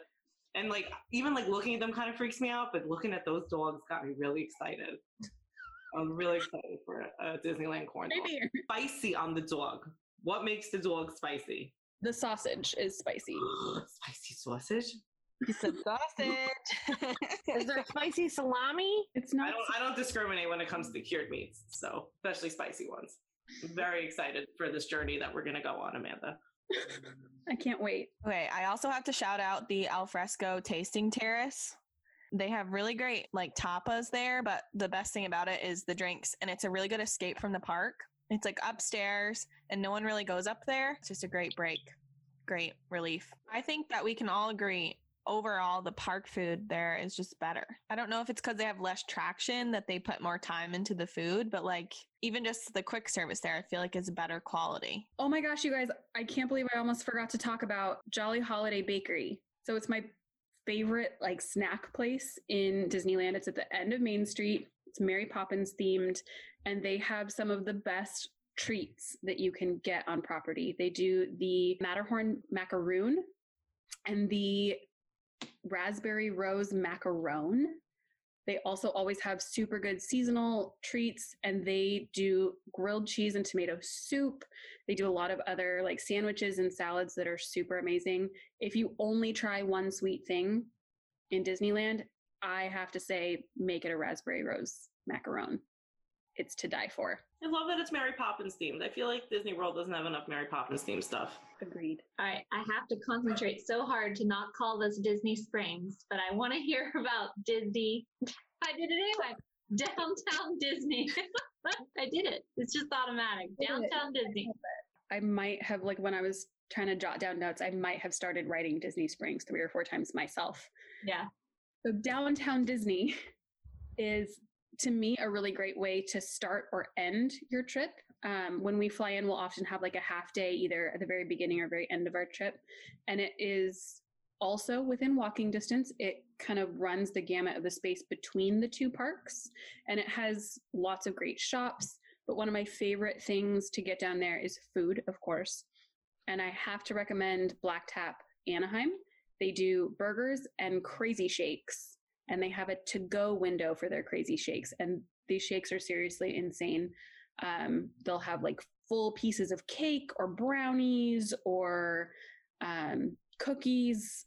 and like even like looking at them kind of freaks me out. But looking at those dogs got me really excited. I'm really excited for a, a Disneyland corn dog. Maybe Spicy on the dog. What makes the dog spicy? the sausage is spicy. spicy sausage. You said sausage. Is there spicy salami? It's I not. don't I don't discriminate when it comes to cured meats, so especially spicy ones. I'm very excited for this journey that we're gonna go on, Amanda. I can't wait. Okay, I also have to shout out the Alfresco Tasting Terrace. They have really great like tapas there, but the best thing about it is the drinks, and it's a really good escape from the park. It's like upstairs, and no one really goes up there. It's just a great break, great relief. I think that we can all agree overall the park food there is just better. I don't know if it's because they have less traction that they put more time into the food, but like even just the quick service there, I feel like is better quality. Oh my gosh, you guys, I can't believe I almost forgot to talk about Jolly Holiday Bakery. So it's my favorite like snack place in Disneyland. It's at the end of Main Street. It's Mary Poppins themed and they have some of the best treats that you can get on property. They do the Matterhorn macaroon and the raspberry rose macaron. They also always have super good seasonal treats and they do grilled cheese and tomato soup. They do a lot of other like sandwiches and salads that are super amazing. If you only try one sweet thing in Disneyland, I have to say make it a raspberry rose macaron. It's to die for. I love that it's Mary Poppins themed. I feel like Disney World doesn't have enough Mary Poppins themed stuff. Agreed. All right, I have to concentrate so hard to not call this Disney Springs, but I want to hear about Disney. I did it anyway. Downtown Disney. I did it. It's just automatic. Downtown Disney. I might have like when I was trying to jot down notes, I might have started writing Disney Springs three or four times myself. Yeah. So downtown Disney is to me a really great way to start or end your trip. Um, when we fly in, we'll often have like a half day either at the very beginning or very end of our trip. And it is also within walking distance. It kind of runs the gamut of the space between the two parks and it has lots of great shops. But one of my favorite things to get down there is food, of course. And I have to recommend Black Tap Anaheim. They do burgers and crazy shakes, and they have a to go window for their crazy shakes. And these shakes are seriously insane. Um, they'll have like full pieces of cake or brownies or um, cookies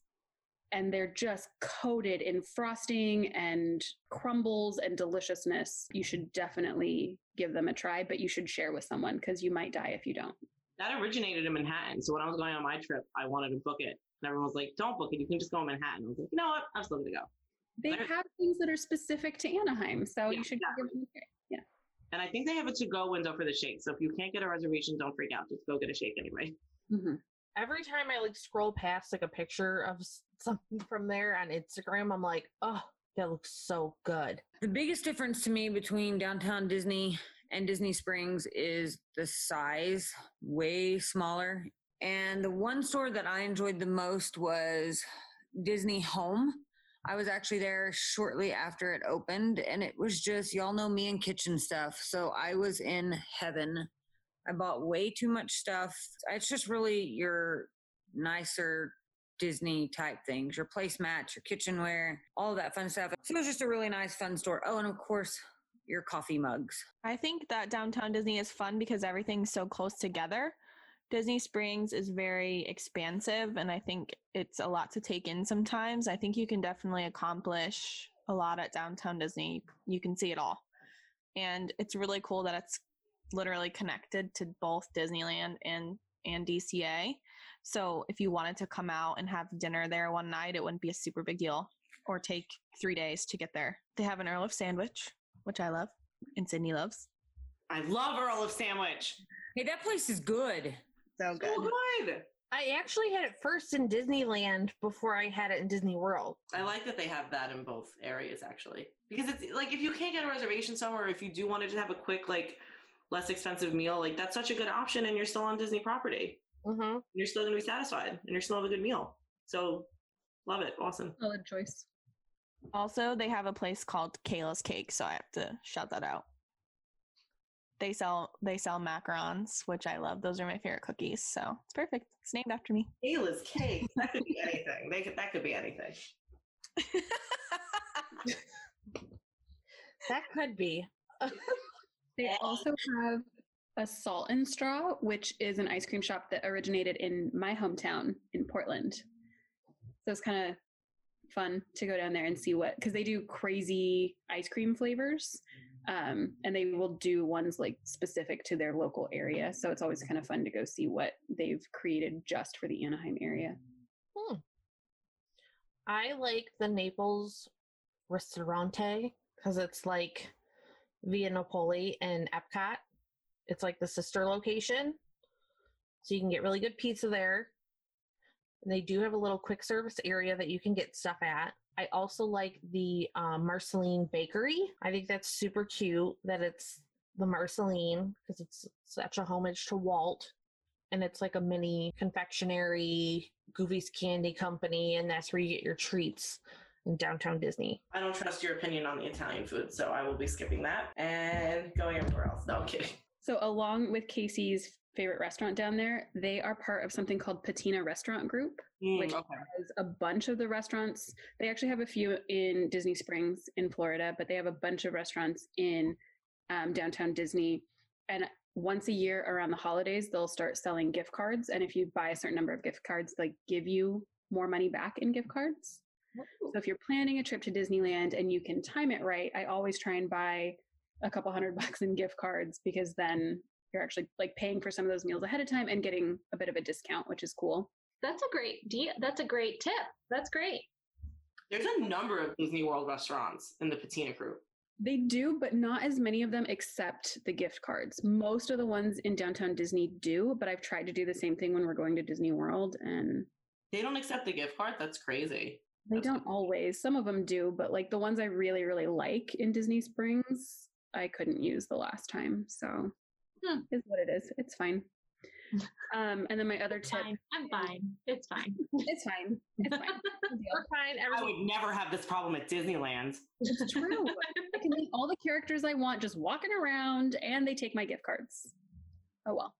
and they're just coated in frosting and crumbles and deliciousness. You should definitely give them a try, but you should share with someone because you might die if you don't. That originated in Manhattan. So when I was going on my trip, I wanted to book it. And everyone was like, don't book it. You can just go in Manhattan. I was like, you know what? I'm still going to go. They There- have things that are specific to Anaheim, so Yeah, you should exactly. give them a try. Yeah. And I think they have a to go window for the shake. So if you can't get a reservation, don't freak out. Just go get a shake anyway. hmm Every time I like scroll past like a picture of something from there on Instagram, I'm like, oh, that looks so good. The biggest difference to me between downtown Disney and Disney Springs is the size, way smaller. And the one store that I enjoyed the most was Disney Home. I was actually there shortly after it opened, and it was just, y'all know me and kitchen stuff. So I was in heaven. I bought way too much stuff. It's just really your nicer Disney type things, your placemats, your kitchenware, all that fun stuff. So it was just a really nice, fun store. Oh, and of course, your coffee mugs. I think that downtown Disney is fun because everything's so close together. Disney Springs is very expansive, and I think it's a lot to take in sometimes. I think you can definitely accomplish a lot at downtown Disney. You can see it all. And it's really cool that it's literally connected to both Disneyland and, and DCA. So if you wanted to come out and have dinner there one night, it wouldn't be a super big deal or take three days to get there. They have an Earl of Sandwich, which I love and Sydney loves. I love Earl of Sandwich. Hey, that place is good. So good. So good. I actually had it first in Disneyland before I had it in Disney World. I like that they have that in both areas actually. Because it's like if you can't get a reservation somewhere, if you do want to just have a quick, like less expensive meal, like that's such a good option and you're still on Disney property. Mm-hmm. You're still gonna be satisfied and you're still have a good meal. So love it. Awesome. Solid choice. Also, they have a place called Kayla's Cake, so I have to shout that out. They sell they sell macarons, which I love. Those are my favorite cookies, so it's perfect. It's named after me. Kayla's cake. That could be anything. They could, that could be anything. That could be. They also have a Salt and Straw, which is an ice cream shop that originated in my hometown in Portland. So it's kind of fun to go down there and see what, because they do crazy ice cream flavors. Um, and they will do ones like specific to their local area. So it's always kind of fun to go see what they've created just for the Anaheim area. Hmm. I like the Naples Ristorante because it's like Via Napoli and Epcot. It's like the sister location. So you can get really good pizza there. And they do have a little quick service area that you can get stuff at. I also like the um, Marceline Bakery. I think that's super cute that it's the Marceline because it's such a homage to Walt. And it's like a mini confectionery, Goofy's Candy Company, and that's where you get your treats in downtown Disney. I don't trust your opinion on the Italian food, so I will be skipping that and going everywhere else. No, I'm kidding. So, along with Casey's favorite restaurant down there, they are part of something called Patina Restaurant Group, which Mm, okay. has a bunch of the restaurants. They actually have a few in Disney Springs in Florida, but they have a bunch of restaurants in um, downtown Disney. And once a year around the holidays, they'll start selling gift cards. And if you buy a certain number of gift cards, they give you more money back in gift cards. So if you're planning a trip to Disneyland and you can time it right, I always try and buy a couple hundred bucks in gift cards because then you're actually like paying for some of those meals ahead of time and getting a bit of a discount, which is cool. That's a great deal. That's a great tip. That's great. There's a number of Disney World restaurants in the Patina group. They do, but not as many of them accept the gift cards. Most of the ones in downtown Disney do, but I've tried to do the same thing when we're going to Disney World and They don't accept the gift card. That's crazy. They don't always. Some of them do, but like the ones I really, really like in Disney Springs, I couldn't use the last time. So Hmm. is what it is. It's fine. Um, and then my other tip. Fine. I'm fine. It's fine. It's fine. It's fine. No deal. We're fine. I Everything. would never have this problem at Disneyland. It's true. I can meet all the characters I want just walking around, and they take my gift cards. Oh well.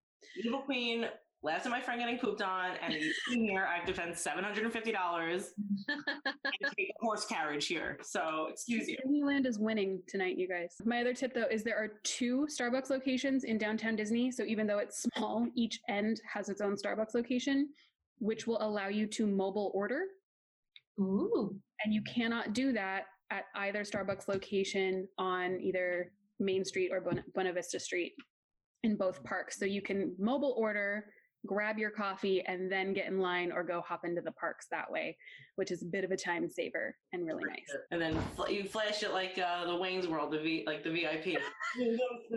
Evil Queen, last time my friend getting pooped on, and the queen here, I have to spend seven hundred and fifty dollars and take a horse carriage here. So excuse you. Disneyland is winning tonight, you guys. My other tip, though, is there are two Starbucks locations in downtown Disney. So even though it's small, each end has its own Starbucks location, which will allow you to mobile order. Ooh. And you cannot do that at either Starbucks location on either Main Street or Buena, Buena Vista Street in both parks. So you can mobile order, grab your coffee, and then get in line or go hop into the parks that way, which is a bit of a time saver and really nice. And then fl- you flash it like uh, the Wayne's World, the v- like the VIP.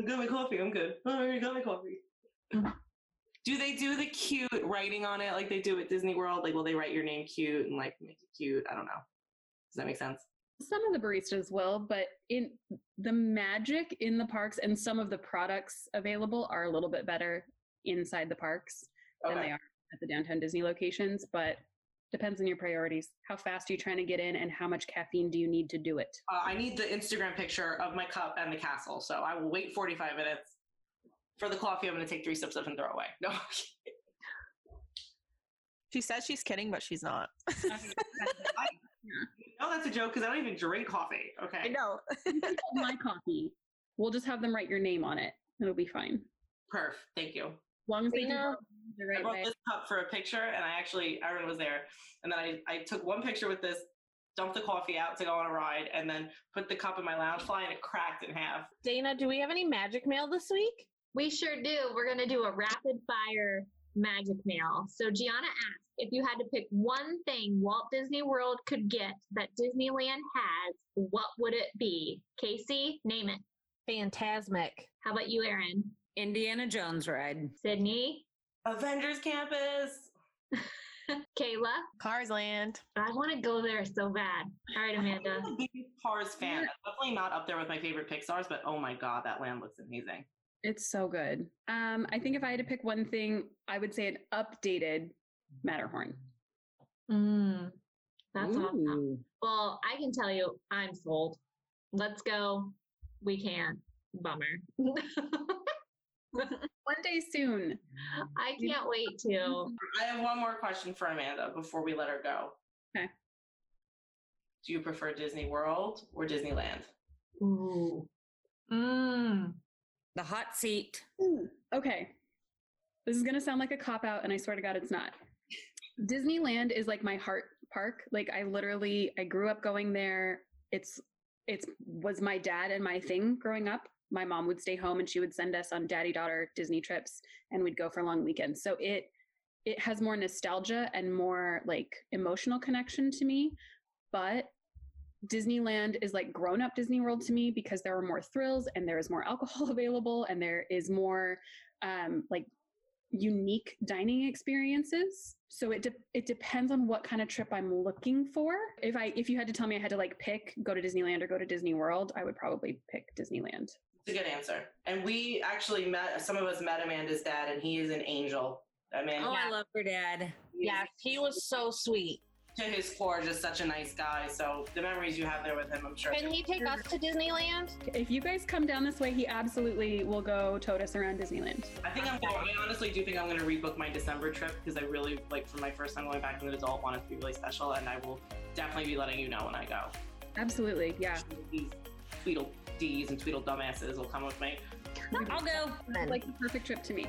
Got my coffee. I'm good. Oh, already got my coffee. Do they do the cute writing on it like they do at Disney World? Like, will they write your name cute and like make it cute? I don't know. Does that make sense? Some of the baristas will, but in the magic in the parks and some of the products available are a little bit better inside the parks than they are at the downtown Disney locations, but depends on your priorities. How fast are you trying to get in and how much caffeine do you need to do it? Uh, I need the Instagram picture of my cup and the castle, so I will wait 45 minutes. For the coffee, I'm going to take three sips of and throw away. No, She says she's kidding, but she's not. no, that's a joke because I don't even drink coffee. Okay. I know. My coffee. We'll just have them write your name on it. It'll be fine. Perf. Thank you. As long as they do Dana, it the I brought way. this cup for a picture, and I actually, Erin was there, and then I, I took one picture with this, dumped the coffee out to go on a ride, and then put the cup in my Loungefly, and it cracked in half. Dana, do we have any magic mail this week? We sure do. We're going to do a rapid fire magic mail. So Gianna asked if you had to pick one thing Walt Disney World could get that Disneyland has, what would it be? Casey, name it. Phantasmic. How about you, Aaron? Indiana Jones ride. Sydney? Avengers Campus. Kayla? Cars Land. I want to go there so bad. All right, Amanda. I'm a big Cars fan. Definitely not up there with my favorite Pixar's, but oh my god, that land looks amazing. It's so good. Um, I think if I had to pick one thing, I would say an updated Matterhorn. Mm, that's awesome. Well, I can tell you, I'm sold. Let's go. We can. Bummer. One day soon. I can't wait to. I have one more question for Amanda before we let her go. Okay. Do you prefer Disney World or Disneyland? Ooh. Mm. The hot seat. Ooh, okay. This is going to sound like a cop out, and I swear to God, it's not. Disneyland is like my heart park. Like I literally, I grew up going there. It's, it's was my dad and my thing growing up. My mom would stay home and she would send us on daddy daughter Disney trips, and we'd go for long weekends. So it, it has more nostalgia and more like emotional connection to me. But Disneyland is like grown up Disney World to me because there are more thrills and there is more alcohol available and there is more um, like unique dining experiences. So it de- it depends on what kind of trip I'm looking for. If I if you had to tell me I had to like pick go to Disneyland or go to Disney World, I would probably pick Disneyland. It's a good answer. And we actually met, some of us met Amanda's dad, and he is an angel. I mean, Oh, I love her dad. Yes, he was so sweet. to his core, just such a nice guy. So the memories you have there with him, I'm sure. Can he take us to Disneyland? If you guys come down this way, he absolutely will go tote us around Disneyland. I think I'm. Going, I honestly do think I'm going to rebook my December trip because I really like for my first time going back as an adult, want it to be really special, and I will definitely be letting you know when I go. Absolutely, yeah. These Tweedle D's and Tweedle dumbasses will come with me. I'll go. Like the perfect trip to me.